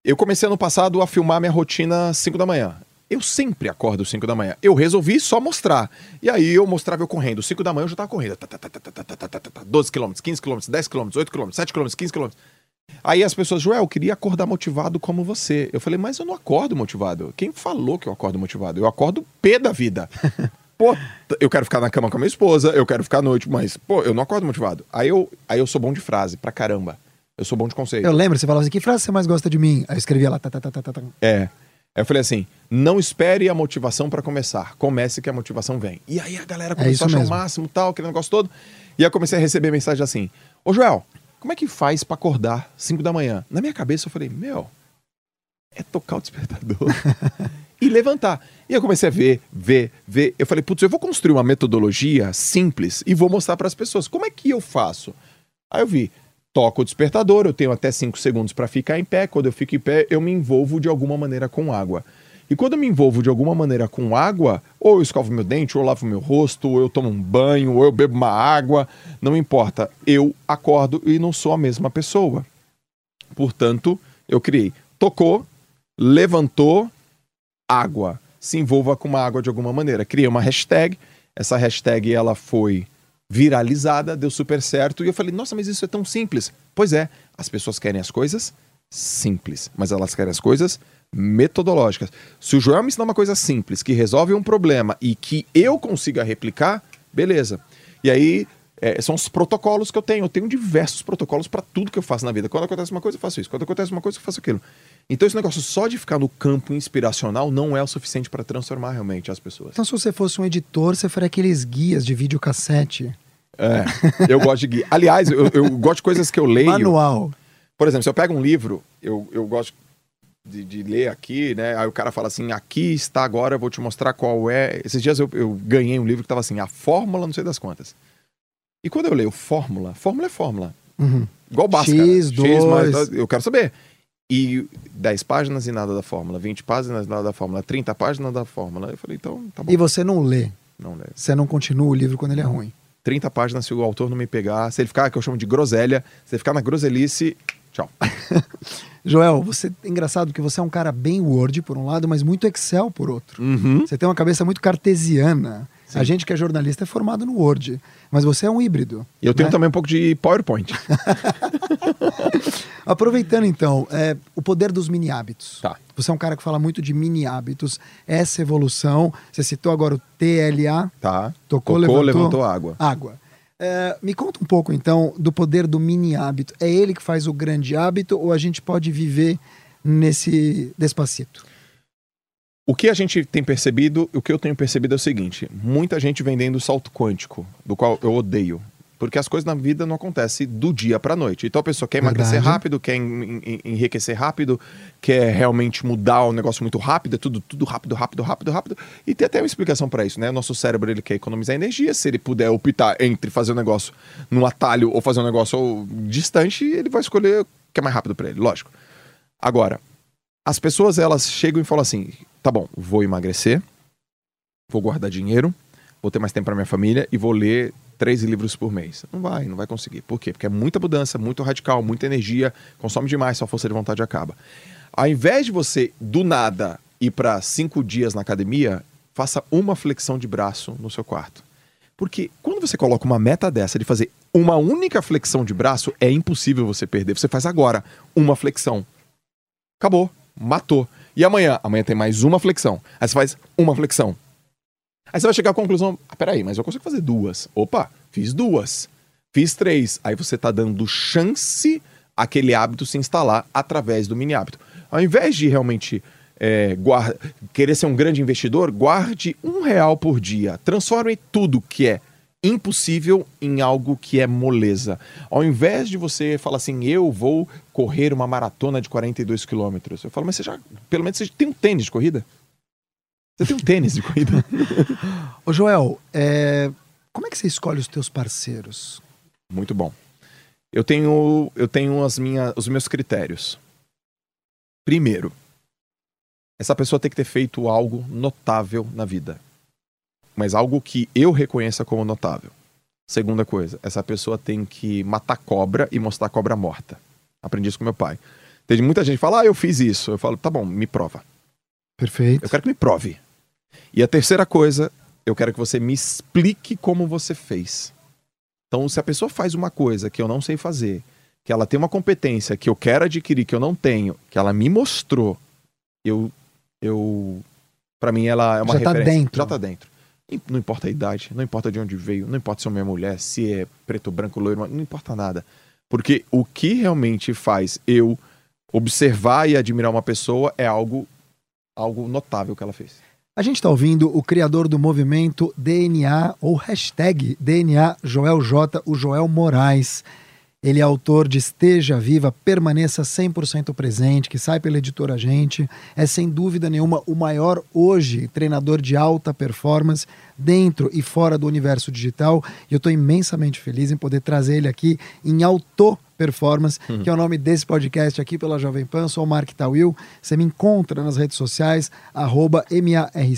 Eu comecei ano passado a filmar minha rotina às 5 da manhã. Eu sempre acordo às 5 da manhã. Eu resolvi só mostrar. E aí eu mostrava eu correndo. Às 5 da manhã eu já tava correndo. 12 km, 15 km, 10 km, 8 km, 7 km, 15 km. Aí as pessoas, Joel, eu queria acordar motivado como você. Eu falei, mas eu não acordo motivado. Quem falou que eu acordo motivado? Eu acordo pé da vida. Pô, eu quero ficar na cama com a minha esposa, eu quero ficar à noite, mas, pô, eu não acordo motivado. Aí eu, aí eu sou bom de frase, pra caramba. Eu sou bom de conceito. Eu lembro, você falava assim, que frase você mais gosta de mim? Aí eu escrevia lá, tá, tá, tá, tá, tá, tá. É. Aí eu falei assim: não espere a motivação pra começar. Comece que a motivação vem. E aí a galera É começou isso a achar mesmo. o máximo, tal, aquele negócio todo. E aí eu comecei a receber mensagem assim: Ô Joel, como é que faz pra acordar 5 da manhã? Na minha cabeça eu falei: Meu, é tocar o despertador e levantar. E eu comecei a ver, ver, ver. Eu falei: Putz, eu vou construir uma metodologia simples e vou mostrar para as pessoas. Como é que eu faço? Aí eu vi. Toco o despertador, eu tenho até 5 segundos para ficar em pé. Quando eu fico em pé, eu me envolvo de alguma maneira com água. E quando eu me envolvo de alguma maneira com água, ou eu escovo meu dente, ou eu lavo meu rosto, ou eu tomo um banho, ou eu bebo uma água, não importa. Eu acordo e não sou a mesma pessoa. Portanto, eu criei. Tocou, levantou, água. Se envolva com uma água de alguma maneira. Criei uma hashtag. Essa hashtag ela foi viralizada, deu super certo. E eu falei, nossa, mas isso é tão simples. Pois é, as pessoas querem as coisas simples, mas elas querem as coisas metodológicas. Se o Joel me ensinar uma coisa simples, que resolve um problema e que eu consiga replicar, beleza. E aí, é, são os protocolos que eu tenho. Eu tenho diversos protocolos para tudo que eu faço na vida. Quando acontece uma coisa, eu faço isso. Quando acontece uma coisa, eu faço aquilo. Então, esse negócio só de ficar no campo inspiracional não é o suficiente para transformar realmente as pessoas. Então, se você fosse um editor, você faria aqueles guias de videocassete. É, eu gosto de guia. Aliás, eu, eu gosto de coisas que eu leio. Manual. Por exemplo, se eu pego um livro, eu, eu gosto de, de ler aqui, né? Aí o cara fala assim: aqui está agora, eu vou te mostrar qual é. Esses dias eu, eu ganhei um livro que estava assim: a fórmula, não sei das quantas. E quando eu leio fórmula, fórmula é fórmula. Uhum. Igual Bhaskara. X, dois. eu quero saber. E 10 páginas e nada da fórmula, 20 páginas e nada da fórmula, 30 páginas da fórmula. Eu falei, então tá bom. E você não lê. Não leio. Você não continua o livro quando ele é ruim. 30 páginas se o autor não me pegar, se ele ficar, que eu chamo de groselha, se ele ficar na groselice, tchau. Joel, você é engraçado que você é um cara bem Word por um lado, mas muito Excel por outro. Uhum. Você tem uma cabeça muito cartesiana. A gente que é jornalista é formado no Word, mas você é um híbrido. E eu tenho né? também um pouco de PowerPoint. Aproveitando então, é, o poder dos mini hábitos. Tá. Você é um cara que fala muito de mini hábitos, essa evolução. Você citou agora o TLA, Tá? Tocou, Tocou, levantou. levantou água. água. É, me conta um pouco então do poder do mini hábito. É ele que faz o grande hábito ou a gente pode viver nesse despacito? O que a gente tem percebido, o que eu tenho percebido é o seguinte: muita gente vendendo salto quântico, do qual eu odeio. Porque as coisas na vida não acontecem do dia para noite. Então a pessoa quer emagrecer Verdade. rápido, quer en- en- enriquecer rápido, quer realmente mudar o negócio muito rápido, é tudo, tudo rápido, rápido, rápido, rápido. E tem até uma explicação para isso, né? Nosso cérebro ele quer economizar energia. Se ele puder optar entre fazer um negócio num atalho ou fazer um negócio distante, ele vai escolher o que é mais rápido para ele, lógico. Agora, as pessoas elas chegam e falam assim: tá bom, vou emagrecer, vou guardar dinheiro, vou ter mais tempo para minha família e vou ler três livros por mês. Não vai, não vai conseguir. Por quê? Porque é muita mudança, muito radical, muita energia, consome demais, sua força de vontade acaba. Ao invés de você, do nada, ir para cinco dias na academia, faça uma flexão de braço no seu quarto. Porque quando você coloca uma meta dessa de fazer uma única flexão de braço, é impossível você perder. Você faz agora uma flexão. Acabou. Matou. E amanhã? Amanhã tem mais uma flexão. Aí você faz uma flexão. Aí você vai chegar à conclusão: ah, peraí, mas eu consigo fazer duas. Opa, fiz duas. Fiz três. Aí você está dando chance aquele hábito se instalar através do mini hábito. Ao invés de realmente é, guarda, querer ser um grande investidor, guarde um real por dia. Transforme tudo que é impossível em algo que é moleza. Ao invés de você falar assim, eu vou correr uma maratona de 42 quilômetros, eu falo, mas você já, pelo menos você tem um tênis de corrida? Você tem um tênis de corrida? Ô Joel, é... como é que você escolhe os teus parceiros? Muito bom. Eu tenho, eu tenho as minhas, os meus critérios. Primeiro, essa pessoa tem que ter feito algo notável na vida. Mas algo que eu reconheça como notável. Segunda coisa, essa pessoa tem que matar cobra e mostrar cobra morta. Aprendi isso com meu pai. Tem muita gente que fala, ah, eu fiz isso. Eu falo, tá bom, me prova. Perfeito. Eu quero que me prove. E a terceira coisa, eu quero que você me explique como você fez. Então, se a pessoa faz uma coisa que eu não sei fazer, que ela tem uma competência que eu quero adquirir, que eu não tenho, que ela me mostrou, eu. eu para mim, ela é uma Já tá referência. dentro. Já tá dentro. Não importa a idade, não importa de onde veio, não importa se é homem ou mulher, se é preto, branco, loiro, não importa nada. Porque o que realmente faz eu observar e admirar uma pessoa é algo, algo notável que ela fez. A gente está ouvindo o criador do movimento DNA ou hashtag DNA Joel J, o Joel Moraes. Ele é autor de Esteja Viva, Permaneça 100% Presente, que sai pela editora Gente. É sem dúvida nenhuma o maior hoje treinador de alta performance dentro e fora do universo digital. E eu estou imensamente feliz em poder trazer ele aqui em Auto Performance, que é o nome desse podcast aqui pela Jovem Pan. Sou o Mark Tawil. Você me encontra nas redes sociais, arroba M-A-R-C-T-A-W-I-L.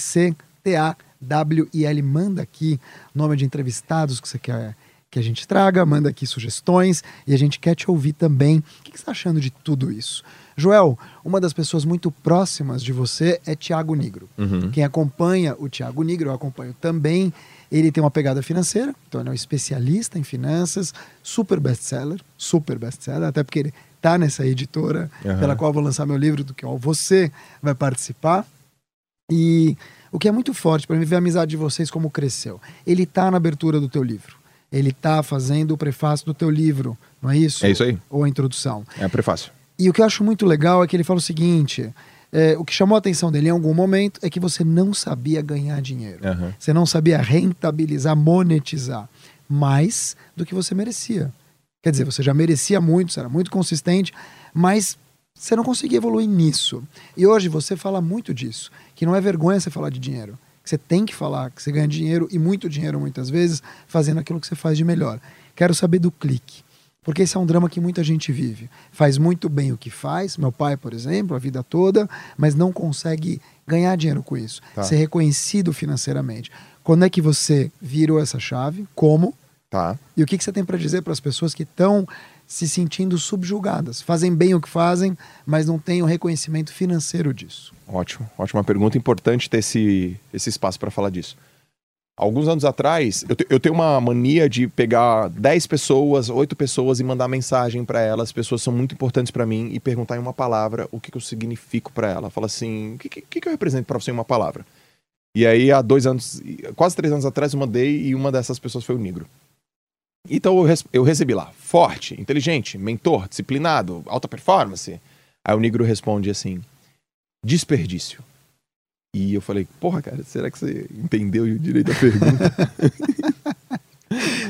Manda aqui nome de entrevistados que você quer que a gente traga, manda aqui sugestões e a gente quer te ouvir também. O que você está achando de tudo isso? Joel, uma das pessoas muito próximas de você é Tiago Nigro. Quem acompanha o Tiago Nigro, eu acompanho também. Ele tem uma pegada financeira, então ele é um especialista em finanças, super best-seller, super best-seller, até porque ele está nessa editora Aham. pela qual eu vou lançar meu livro, do que você vai participar. E o que é muito forte para mim ver a amizade de vocês como cresceu. Ele tá na abertura do teu livro. Ele tá fazendo o prefácio do teu livro, não é isso? É isso aí. Ou a introdução. É a prefácio. E o que eu acho muito legal é que ele fala o seguinte: é, o que chamou a atenção dele em algum momento é que você não sabia ganhar dinheiro. Aham. Você não sabia rentabilizar, monetizar mais do que você merecia. Quer dizer, você já merecia muito, você era muito consistente, mas você não conseguia evoluir nisso. E hoje você fala muito disso, que não é vergonha você falar de dinheiro. Que você tem que falar que você ganha dinheiro e muito dinheiro muitas vezes fazendo aquilo que você faz de melhor. Quero saber do clique. Porque esse é um drama que muita gente vive. Faz muito bem o que faz, meu pai, por exemplo, a vida toda, mas não consegue ganhar dinheiro com isso, Tá. ser reconhecido financeiramente. Quando é que você virou essa chave? Como? Tá. E o que, que você tem para dizer para as pessoas que estão se sentindo subjugadas? Fazem bem o que fazem, mas não têm o reconhecimento financeiro disso. Ótimo, ótima pergunta. Importante ter esse, esse espaço para falar disso. Alguns anos atrás, eu, te- eu tenho uma mania de pegar 10 pessoas, 8 pessoas e mandar mensagem para elas. As pessoas são muito importantes para mim e perguntar em uma palavra o que, que eu significo para ela. Fala assim: o que, que, que eu represento para você em uma palavra? E aí, há dois anos, quase três anos atrás, eu mandei e uma dessas pessoas foi o Negro. Então eu, eu recebi lá: forte, inteligente, mentor, disciplinado, alta performance. Aí o Negro responde assim: desperdício. E eu falei, porra, cara, será que você entendeu direito a pergunta?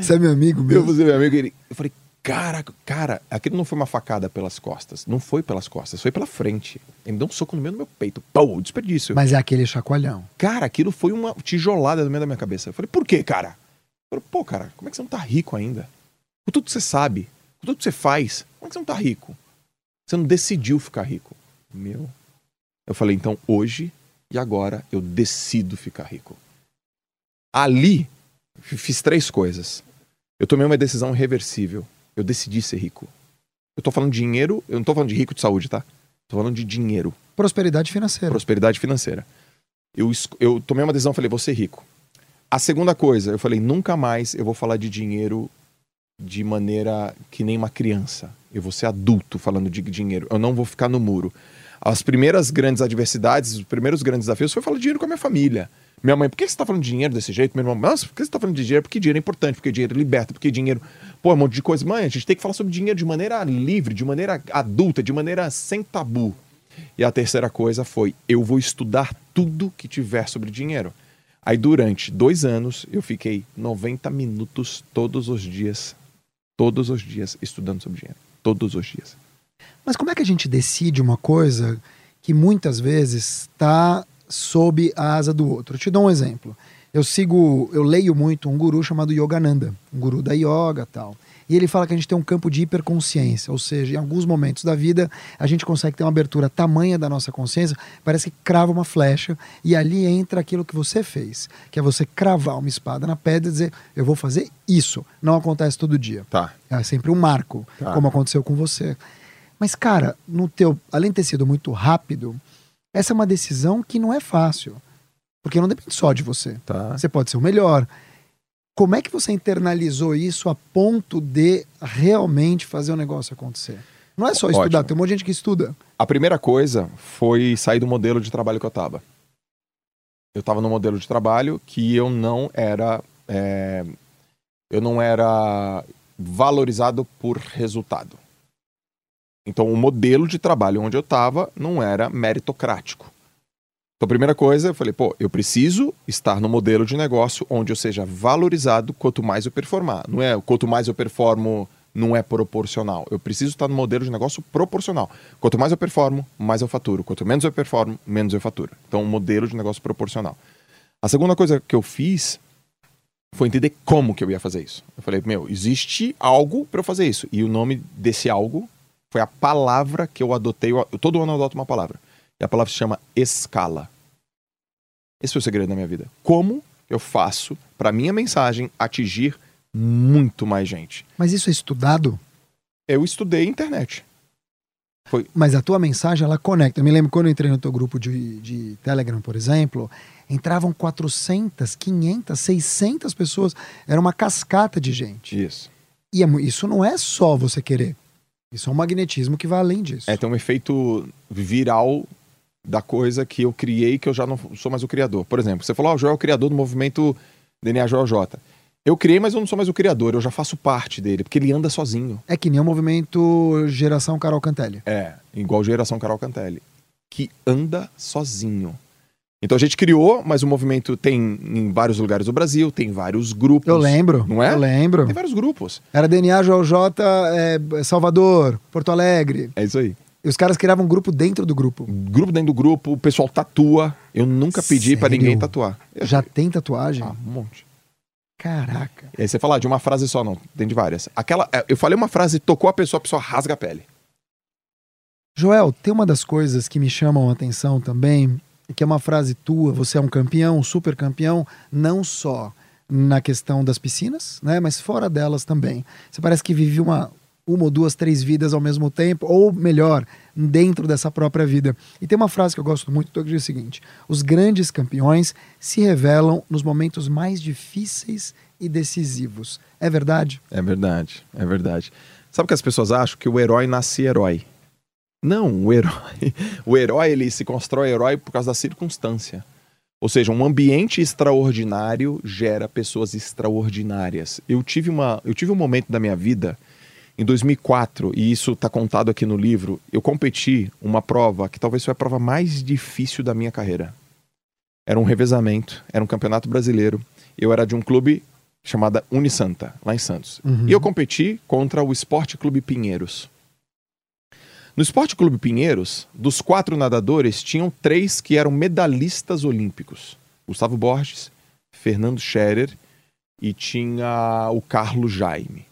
Você é meu amigo eu mesmo? falei, meu amigo, ele, eu falei, cara, cara, aquilo não foi uma facada pelas costas. Não foi pelas costas, foi pela frente. Ele me deu um soco no meio do meu peito. Pô, desperdício. Mas é aquele chacoalhão. Cara, aquilo foi uma tijolada no meio da minha cabeça. Eu falei, por quê, cara? Falei, pô, cara, como é que você não tá rico ainda? Com tudo que você sabe, com tudo que você faz, como é que você não tá rico? Você não decidiu ficar rico. Meu. Eu falei, então hoje e agora eu decido ficar rico. Ali, fiz três coisas. Eu tomei uma decisão irreversível. Eu decidi ser rico. Eu tô falando de dinheiro, eu não tô falando de rico de saúde, tá? Tô falando de dinheiro Prosperidade financeira. prosperidade financeira. Eu, eu tomei uma decisão, falei, vou ser rico. A segunda coisa, eu falei, nunca mais eu vou falar de dinheiro de maneira que nem uma criança. Eu vou ser adulto falando de dinheiro. Eu não vou ficar no muro. As primeiras grandes adversidades, os primeiros grandes desafios foi falar de dinheiro com a minha família. Minha mãe, por que você está falando de dinheiro desse jeito? Meu irmão, nossa, por que você está falando de dinheiro? Porque dinheiro é importante, porque dinheiro liberta, porque dinheiro. Pô, é um monte de coisa. Mãe, a gente tem que falar sobre dinheiro de maneira livre, de maneira adulta, de maneira sem tabu. E a terceira coisa foi: eu vou estudar tudo que tiver sobre dinheiro. Aí, durante dois anos, eu fiquei 90 minutos todos os dias, todos os dias, estudando sobre dinheiro. Todos os dias. Mas como é que a gente decide uma coisa que muitas vezes está sob a asa do outro? Eu te dou um exemplo. Eu sigo, eu leio muito um guru chamado Yogananda, um guru da yoga tal. E ele fala que a gente tem um campo de hiperconsciência, ou seja, em alguns momentos da vida a gente consegue ter uma abertura tamanha da nossa consciência, parece que crava uma flecha e ali entra aquilo que você fez, que é você cravar uma espada na pedra e dizer, eu vou fazer isso. Não acontece todo dia. Tá. É sempre um marco, Tá. como aconteceu com você. Mas, cara, no teu, além de ter sido muito rápido, essa é uma decisão que não é fácil. Porque não depende só de você. Tá. Você pode ser o melhor. Como é que você internalizou isso a ponto de realmente fazer o negócio acontecer? Não é só estudar, Ótimo. tem um monte de gente que estuda. A primeira coisa foi sair do modelo de trabalho que eu estava. Eu estava no modelo de trabalho que eu não era. é, eu não era valorizado por resultado. Então, o modelo de trabalho onde eu estava não era meritocrático. Então, a primeira coisa, eu falei, pô, eu preciso estar no modelo de negócio onde eu seja valorizado quanto mais eu performar. Não é quanto mais eu performo, não é proporcional. Eu preciso estar no modelo de negócio proporcional. Quanto mais eu performo, mais eu faturo. Quanto menos eu performo, menos eu faturo. Então, um modelo de negócio proporcional. A segunda coisa que eu fiz foi entender como que eu ia fazer isso. Eu falei, meu, existe algo para eu fazer isso. E o nome desse algo foi a palavra que eu adotei. Eu, todo ano eu adoto uma palavra. E a palavra se chama escala. Esse foi o segredo da minha vida. Como eu faço para minha mensagem atingir muito mais gente? Mas isso é estudado? Eu estudei internet. Mas a tua mensagem, ela conecta. Eu me lembro quando eu entrei no teu grupo de, de Telegram, por exemplo, entravam 400, 500, 600 pessoas. Era uma cascata de gente. Isso. E é isso não é só você querer. Isso é um magnetismo que vai além disso. É, tem um efeito viral da coisa que eu criei que eu já não sou mais o criador. Por exemplo, você falou, ah, o Joel é o criador do movimento DNA Joel J. Eu criei, mas eu não sou mais o criador, eu já faço parte dele, porque ele anda sozinho. É que nem o movimento Geração Carol Cantelli. É, igual geração Carol Cantelli, que anda sozinho. Então a gente criou, mas o movimento tem em vários lugares do Brasil, tem vários grupos. Eu lembro. Não é? Eu lembro. Tem vários grupos. Era DNA Joel J, é, Salvador, Porto Alegre. É isso aí. E os caras criavam um grupo dentro do grupo. Grupo dentro do grupo, o pessoal tatua. Eu nunca pedi pra Sério? ninguém tatuar. Eu- Já tem tatuagem? Ah, um monte. Caraca. E aí você fala ah, de uma frase só, não, tem de várias. Aquela, é, eu falei uma frase, tocou a pessoa, a pessoa rasga a pele. Joel, tem uma das coisas que me chamam a atenção também, que é uma frase tua, você é um campeão, um super campeão, não só na questão das piscinas, né, mas fora delas também. Você parece que vive uma, uma ou duas, três vidas ao mesmo tempo, ou melhor, dentro dessa própria vida. E tem uma frase que eu gosto muito, que diz o seguinte: os grandes campeões se revelam nos momentos mais difíceis e decisivos. É verdade? É verdade, é verdade. Sabe o que as pessoas acham? Que o herói nasce herói. Não, o herói, o herói ele se constrói herói por causa da circunstância. Ou seja, um ambiente extraordinário gera pessoas extraordinárias. Eu tive, uma, eu tive um momento da minha vida, em 2004, e isso está contado aqui no livro, eu competi uma prova que talvez foi a prova mais difícil da minha carreira. Era um revezamento, era um campeonato brasileiro. Eu era de um clube chamado Unisanta, lá em Santos. Uhum. E eu competi contra o Esporte Clube Pinheiros. No Esporte Clube Pinheiros, dos quatro nadadores, tinham três que eram medalhistas olímpicos: Gustavo Borges, Fernando Scherer e tinha o Carlos Jaime.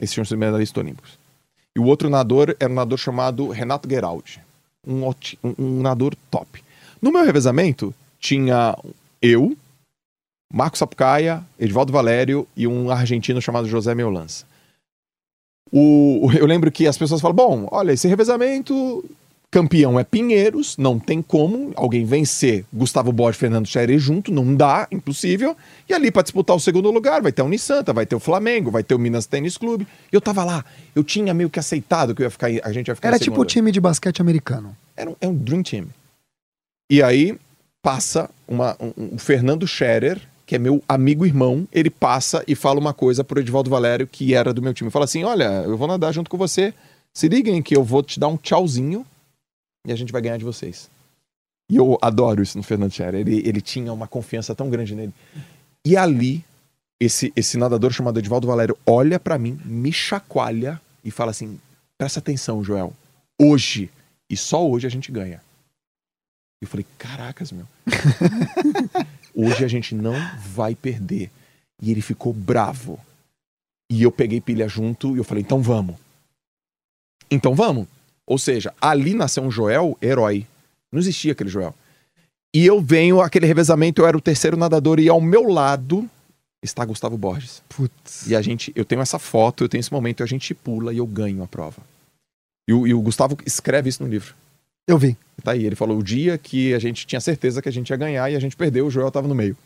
Esses tinham sido medalhistas olímpicos. E o outro nadador era um nadador chamado Renato Geraldi, um, um, um nadador top. No meu revezamento, tinha eu, Marcos Sapucaia, Edvaldo Valério e um argentino chamado José Meulança. O- eu lembro que as pessoas falam: bom, olha, esse revezamento, campeão é Pinheiros, não tem como alguém vencer Gustavo Borges e Fernando Scherer junto, não dá, impossível. E ali para disputar o segundo lugar vai ter a Unisanta, vai ter o Flamengo, vai ter o Minas Tênis Clube. Eu tava lá, eu tinha meio que aceitado que eu ia ficar, a gente ia ficar Era tipo o time de basquete americano. era um, é um dream team. E aí passa uma, um, um Fernando Scherer, que é meu amigo irmão, ele passa e fala uma coisa pro Edivaldo Valério, que era do meu time. Fala assim: olha, eu vou nadar junto com você. Se liguem que eu vou te dar um tchauzinho e a gente vai ganhar de vocês. E eu adoro isso no Fernando Scherer. Ele, ele tinha uma confiança tão grande nele. E ali, esse, esse nadador chamado Edvaldo Valério olha para mim, me chacoalha e fala assim: presta atenção, Joel. Hoje, e só hoje a gente ganha. Eu falei: caracas, meu. hoje a gente não vai perder. E ele ficou bravo. E eu peguei pilha junto e eu falei: então vamos. Então vamos. Ou seja, ali nasceu um Joel herói. Não existia aquele Joel. E eu venho, aquele revezamento, eu era o terceiro nadador e ao meu lado está Gustavo Borges. Putz. E a gente, eu tenho essa foto, eu tenho esse momento, e a gente pula e eu ganho a prova. E o, e o Gustavo escreve isso no livro. Eu vi. Tá aí, ele falou o dia que a gente tinha certeza que a gente ia ganhar e a gente perdeu, o Joel estava no meio.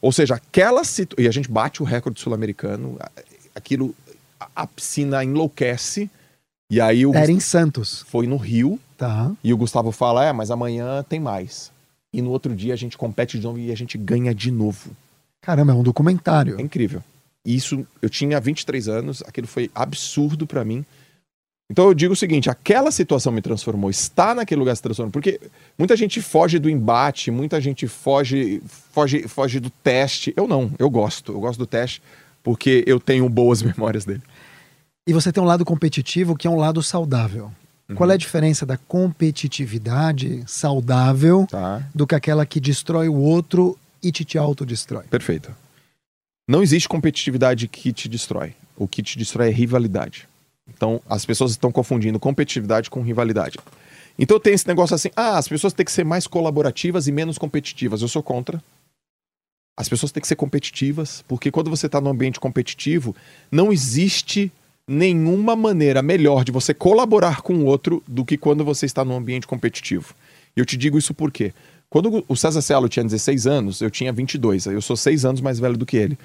Ou seja, aquela situação. E a gente bate o recorde sul-americano, aquilo. A, a piscina enlouquece. E aí o Era em Santos. foi no Rio Tá. e o Gustavo fala: é, mas amanhã tem mais. E no outro dia a gente compete de novo e a gente ganha de novo. Caramba, é um documentário. É incrível. Isso, eu tinha 23 anos, aquilo foi absurdo pra mim. Então eu digo o seguinte: aquela situação me transformou, estar naquele lugar se transformou. Porque muita gente foge do embate, muita gente foge, foge, foge do teste. Eu não, eu gosto. Eu gosto do teste porque eu tenho boas memórias dele. E você tem um lado competitivo que é um lado saudável. Qual Uhum. é a diferença da competitividade saudável Tá. do que aquela que destrói o outro e te, te autodestrói? Perfeito. Não existe competitividade que te destrói. O que te destrói é rivalidade. Então, as pessoas estão confundindo competitividade com rivalidade. Então tem esse negócio assim, ah, as pessoas têm que ser mais colaborativas e menos competitivas. Eu sou contra. As pessoas têm que ser competitivas, porque quando você está num ambiente competitivo, não existe nenhuma maneira melhor de você colaborar com o outro do que quando você está num ambiente competitivo. E eu te digo isso por quê? Quando o César Cielo tinha 16 anos, eu tinha 22. Eu sou 6 anos mais velho do que ele.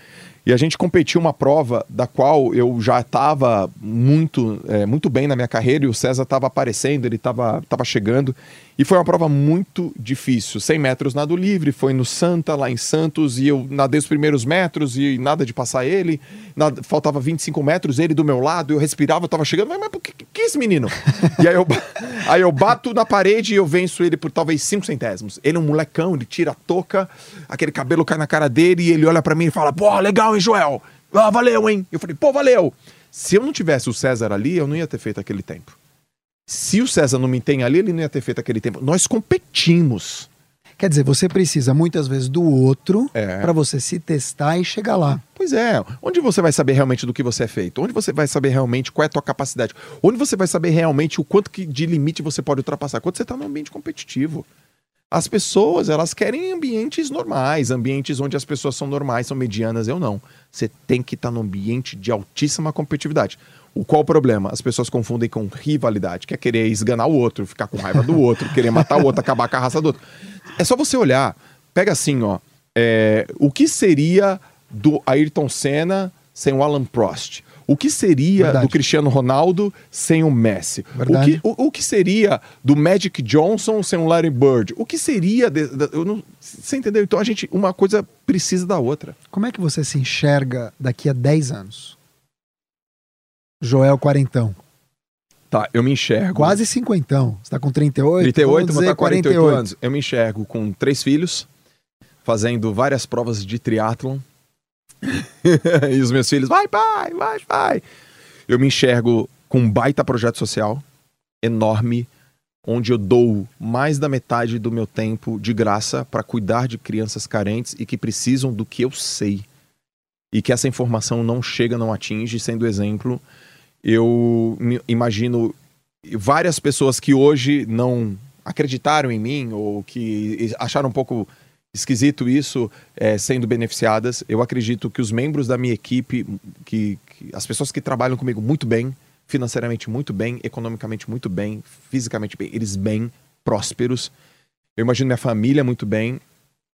E a gente competiu uma prova da qual eu já estava muito, é, muito bem na minha carreira e o César estava aparecendo, ele estava tava chegando. E foi uma prova muito difícil. 100 metros nado livre, foi no Santa, lá em Santos, e eu nadei os primeiros metros e nada de passar ele. Nada- faltava 25 metros, ele do meu lado, eu respirava, eu tava chegando. Mas, mas por que, que é esse menino? e aí eu, aí eu bato na parede e eu venço ele por talvez 5 centésimos. Ele é um molecão, ele tira a touca, aquele cabelo cai na cara dele e ele olha pra mim e fala: Pô, legal, hein, Joel? Ah, valeu, hein? Eu falei: Pô, valeu. Se eu não tivesse o César ali, eu não ia ter feito aquele tempo. Se o César não me tem ali, ele não ia ter feito aquele tempo. Nós competimos. Quer dizer, você precisa muitas vezes do outro É. para você se testar e chegar lá. Pois é. Onde você vai saber realmente do que você é feito? Onde você vai saber realmente qual é a tua capacidade? Onde você vai saber realmente o quanto que de limite você pode ultrapassar? Quando você está num ambiente competitivo. As pessoas, elas querem ambientes normais, ambientes onde as pessoas são normais, são medianas. Eu não. Você tem que estar num ambiente de altíssima competitividade. O qual o problema? As pessoas confundem com rivalidade, que é querer esganar o outro, ficar com raiva do outro, querer matar o outro, acabar com a raça do outro. É só você olhar, pega assim, ó. é, o que seria do Ayrton Senna sem o Alan Prost? O que seria Verdade. do Cristiano Ronaldo sem o Messi? O Verdade. que, o, o que seria do Magic Johnson sem o Larry Bird? O que seria. de- da- eu não- você entendeu? Então a gente. Uma coisa precisa da outra. Como é que você se enxerga daqui a 10 anos? Joel Quarentão. Tá, eu me enxergo. Quase cinquentão. Você tá com 38? 38, vamos vou estar 48 anos. Eu me enxergo com três filhos, fazendo várias provas de triatlon. e os meus filhos, vai pai, vai pai. Eu me enxergo com um baita projeto social enorme, onde eu dou mais da metade do meu tempo de graça para cuidar de crianças carentes e que precisam do que eu sei. E que essa informação não chega, não atinge, sendo exemplo. Eu imagino várias pessoas que hoje não acreditaram em mim ou que acharam um pouco esquisito isso eh, sendo beneficiadas. Eu acredito que os membros da minha equipe, que, que as pessoas que trabalham comigo muito bem, financeiramente muito bem, economicamente muito bem, fisicamente bem, eles bem, prósperos. Eu imagino minha família muito bem.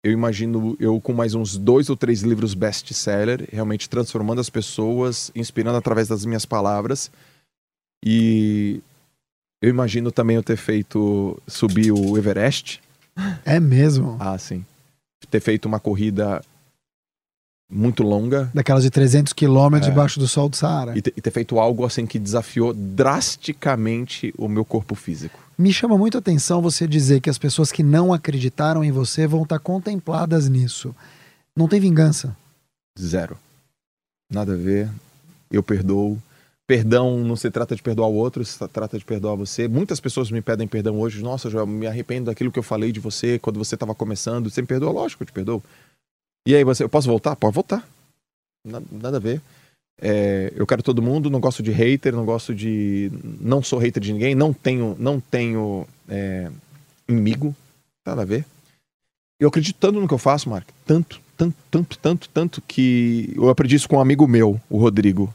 Eu imagino eu com mais uns dois ou três livros best-seller, realmente transformando as pessoas, inspirando através das minhas palavras. E eu imagino também eu ter feito subir o Everest. É mesmo. Ah, sim. Ter feito uma corrida muito longa Daquelas de 300 quilômetros debaixo do sol do Saara. e, e ter feito algo assim que desafiou drasticamente o meu corpo físico. Me chama muito a atenção você dizer que as pessoas que não acreditaram em você vão estar contempladas nisso. Não tem vingança. Zero. Nada a ver. Eu perdoo. Perdão não se trata de perdoar o outro, se trata de perdoar você. Muitas pessoas me pedem perdão hoje. Nossa, já me arrependo daquilo que eu falei de você quando você estava começando. Você me perdoa? Lógico, eu te perdoo. E aí, você, eu posso voltar? Pode voltar. Nada, nada a ver. É, eu quero todo mundo, não gosto de hater, não gosto de. Não sou hater de ninguém, não tenho, não tenho é, inimigo. Nada a ver. Eu acredito tanto no que eu faço, Mark. Tanto, tanto, tanto, tanto, tanto que eu aprendi isso com um amigo meu, o Rodrigo.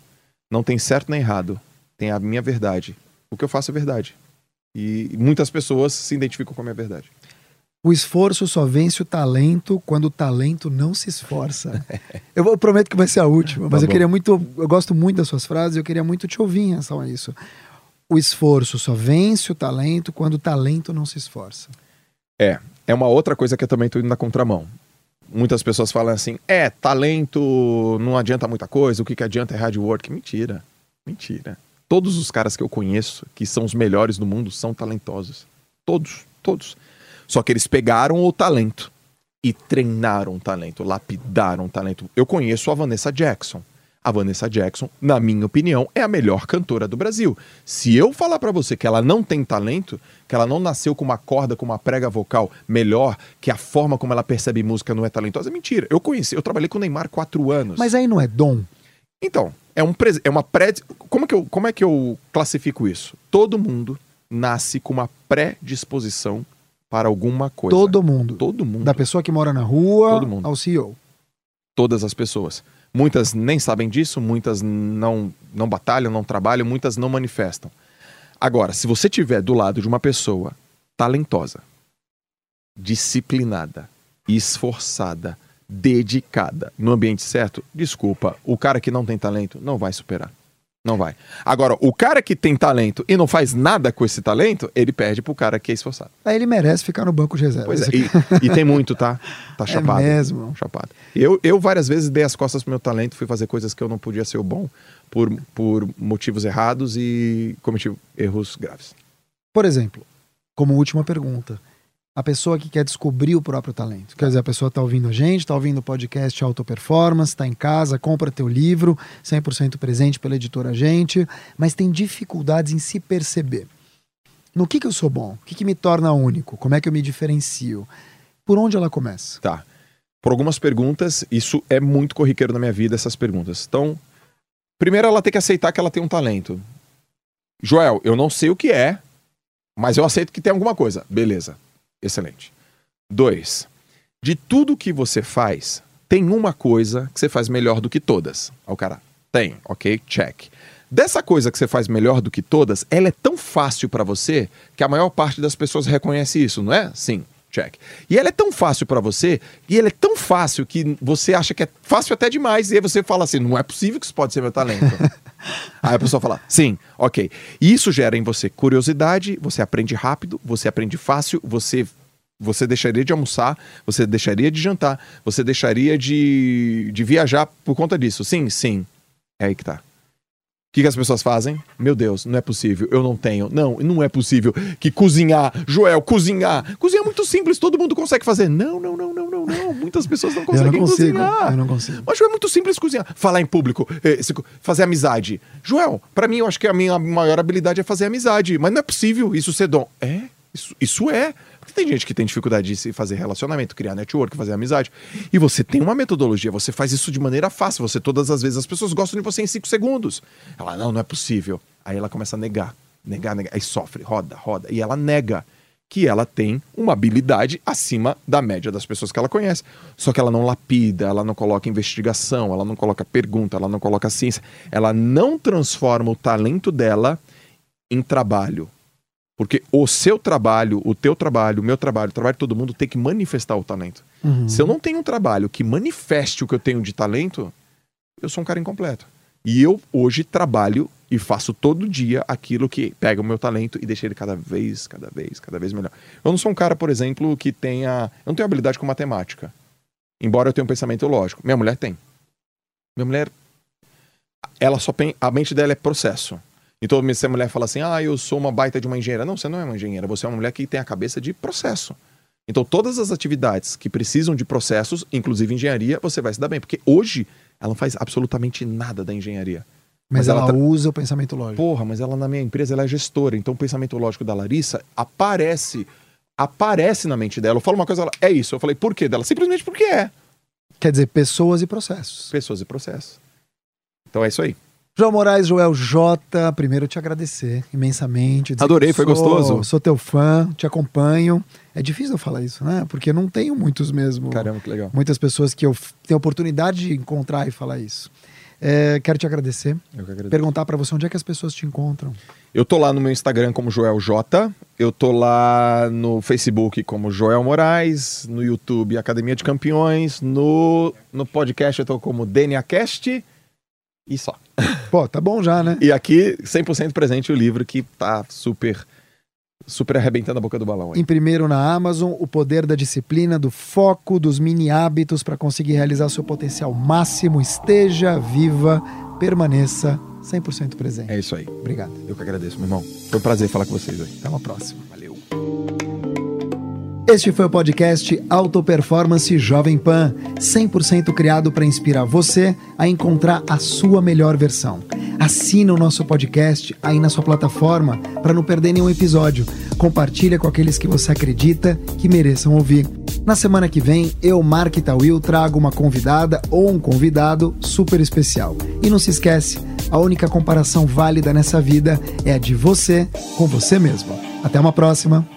Não tem certo nem errado. Tem a minha verdade. O que eu faço é verdade. E muitas pessoas se identificam com a minha verdade. O esforço só vence o talento quando o talento não se esforça. eu, vou- eu prometo que vai ser a última, mas Tá eu queria muito. Eu gosto muito das suas frases e eu queria muito te ouvir em relação a isso. O esforço só vence o talento quando o talento não se esforça. É, é uma outra coisa que eu também estou indo na contramão. Muitas pessoas falam assim: é, talento não adianta muita coisa, o que, que adianta é hard work. Mentira, mentira. Todos os caras que eu conheço, que são os melhores do mundo, são talentosos. Todos, todos. Só que eles pegaram o talento e treinaram o talento, lapidaram o talento. Eu conheço a Vanessa Jackson. A Vanessa Jackson, na minha opinião, é a melhor cantora do Brasil. Se eu falar pra você que ela não tem talento, que ela não nasceu com uma corda, com uma prega vocal melhor, que a forma como ela percebe música não é talentosa, é mentira. Eu conheci, eu trabalhei com o Neymar quatro anos. Mas aí não é dom. Então, é, um é uma pré. Como, que eu, como é que eu classifico isso? Todo mundo nasce com uma predisposição para alguma coisa. Todo mundo. Todo mundo. Da pessoa que mora na rua ao CEO. Todas as pessoas. Muitas nem sabem disso, muitas não, não batalham, não trabalham, muitas não manifestam. Agora, se você tiver do lado de uma pessoa talentosa, disciplinada, esforçada, dedicada, no ambiente certo, desculpa, o cara que não tem talento não vai superar. Não vai. Agora, o cara que tem talento e não faz nada com esse talento, ele perde pro cara que é esforçado. Aí ele merece ficar no banco de reserva. Pois é, e, e tem muito, tá? Tá chapado. mesmo? Chapado. Eu, eu várias vezes dei as costas pro meu talento, fui fazer coisas que eu não podia ser o bom por, por motivos errados e cometi erros graves. Por exemplo, como última pergunta, a pessoa que quer descobrir o próprio talento. Quer dizer, a pessoa está ouvindo a gente, está ouvindo o podcast Auto Performance, está em casa, compra teu livro, 100% presente pela editora Gente, mas tem dificuldades em se perceber. No que, que eu sou bom? O que, que me torna único? Como é que eu me diferencio? Por onde ela começa? Tá. Por algumas perguntas, isso é muito corriqueiro na minha vida, essas perguntas. Então, primeiro ela tem que aceitar que ela tem um talento. Joel, eu não sei o que é, mas eu aceito que tem alguma coisa. Beleza. Excelente. Dois, de tudo que você faz, tem uma coisa que você faz melhor do que todas. Aí o cara, tem, ok, check. Dessa coisa que você faz melhor do que todas, ela é tão fácil pra você que a maior parte das pessoas reconhece isso, não é? Sim, check. E ela é tão fácil pra você, e ela é tão fácil que você acha que é fácil até demais, e aí você fala assim: não é possível que isso pode ser meu talento. aí a pessoa fala: sim, ok. E isso gera em você curiosidade, você aprende rápido, você aprende fácil, você você deixaria de almoçar, você deixaria de jantar, você deixaria de, de viajar por conta disso. Sim, sim. É aí que tá. O que, que as pessoas fazem? Meu Deus, não é possível, eu não tenho. Não, não é possível que cozinhar, Joel, cozinhar. Cozinhar é muito simples, todo mundo consegue fazer. Não, não, não, não, não, não. Muitas pessoas não Eu conseguem não consigo. cozinhar. Eu não consigo. Mas, é muito simples cozinhar. Falar em público, eh, fazer amizade. Joel, pra mim, eu acho que a minha maior habilidade é fazer amizade. Mas não é possível isso ser dom. É, isso, isso é. Porque tem gente que tem dificuldade de se fazer relacionamento, criar network, fazer amizade. E você tem uma metodologia, você faz isso de maneira fácil. Você, todas as vezes, as pessoas gostam de você em cinco segundos. Ela, não, não é possível. Aí ela começa a negar, negar, negar. Aí sofre, roda, roda. E ela nega que ela tem uma habilidade acima da média das pessoas que ela conhece. Só que ela não lapida, ela não coloca investigação, ela não coloca pergunta, ela não coloca ciência. Ela não transforma o talento dela em trabalho. Porque o seu trabalho, o teu trabalho, o meu trabalho, o trabalho de todo mundo tem que manifestar o talento. Uhum. Se eu não tenho um trabalho que manifeste o que eu tenho de talento, eu sou um cara incompleto. E eu hoje trabalho e faço todo dia aquilo que pega o meu talento e deixa ele cada vez, cada vez, cada vez melhor. Eu não sou um cara, por exemplo, que tenha. Eu não tenho habilidade com matemática. Embora eu tenha um pensamento lógico. Minha mulher tem. Minha mulher, ela só pen... a mente dela é processo. Então, se a mulher fala assim, ah, eu sou uma baita de uma engenheira. Não, você não é uma engenheira, você é uma mulher que tem a cabeça de processo. Então, todas as atividades que precisam de processos, inclusive engenharia, você vai se dar bem. Porque hoje, ela não faz absolutamente nada da engenharia. Mas, mas ela, ela tra... usa o pensamento lógico. Porra, mas ela na minha empresa ela é gestora. Então, o pensamento lógico da Larissa aparece aparece na mente dela. Eu falo uma coisa, ela, é isso. Eu falei, por quê dela? Simplesmente porque é. Quer dizer, pessoas e processos. Pessoas e processos. Então é isso aí. João Moraes, Joel J, primeiro te agradecer imensamente. Adorei, foi sou, gostoso. Sou teu fã, te acompanho. É difícil eu falar isso, né? Porque não tenho muitos mesmo. Caramba, que legal. Muitas pessoas que eu tenho oportunidade de encontrar e falar isso. É, quero te agradecer. Eu que agradeço. Perguntar para você onde é que as pessoas te encontram. Eu tô lá no meu Instagram como Joel J. Eu tô lá no Facebook como Joel Moraes, no YouTube Academia de Campeões, no, no podcast eu tô como DNAcast e só. Pô, tá bom já, né? E aqui 100% presente o livro que tá super super arrebentando a boca do balão. Aí. Em primeiro na Amazon, o poder da disciplina, do foco, dos mini hábitos para conseguir realizar seu potencial máximo. Esteja viva, permaneça 100% presente. É isso aí. Obrigado. Eu que agradeço, meu irmão. Foi um prazer falar com vocês aí. Até uma próxima. Valeu. Este foi o podcast Auto Performance Jovem Pan, 100% criado para inspirar você a encontrar a sua melhor versão. Assina o nosso podcast aí na sua plataforma para não perder nenhum episódio. Compartilha com aqueles que você acredita que mereçam ouvir. Na semana que vem, eu, Mark Tawil, trago uma convidada ou um convidado super especial. E não se esquece, a única comparação válida nessa vida é a de você com você mesmo. Até uma próxima!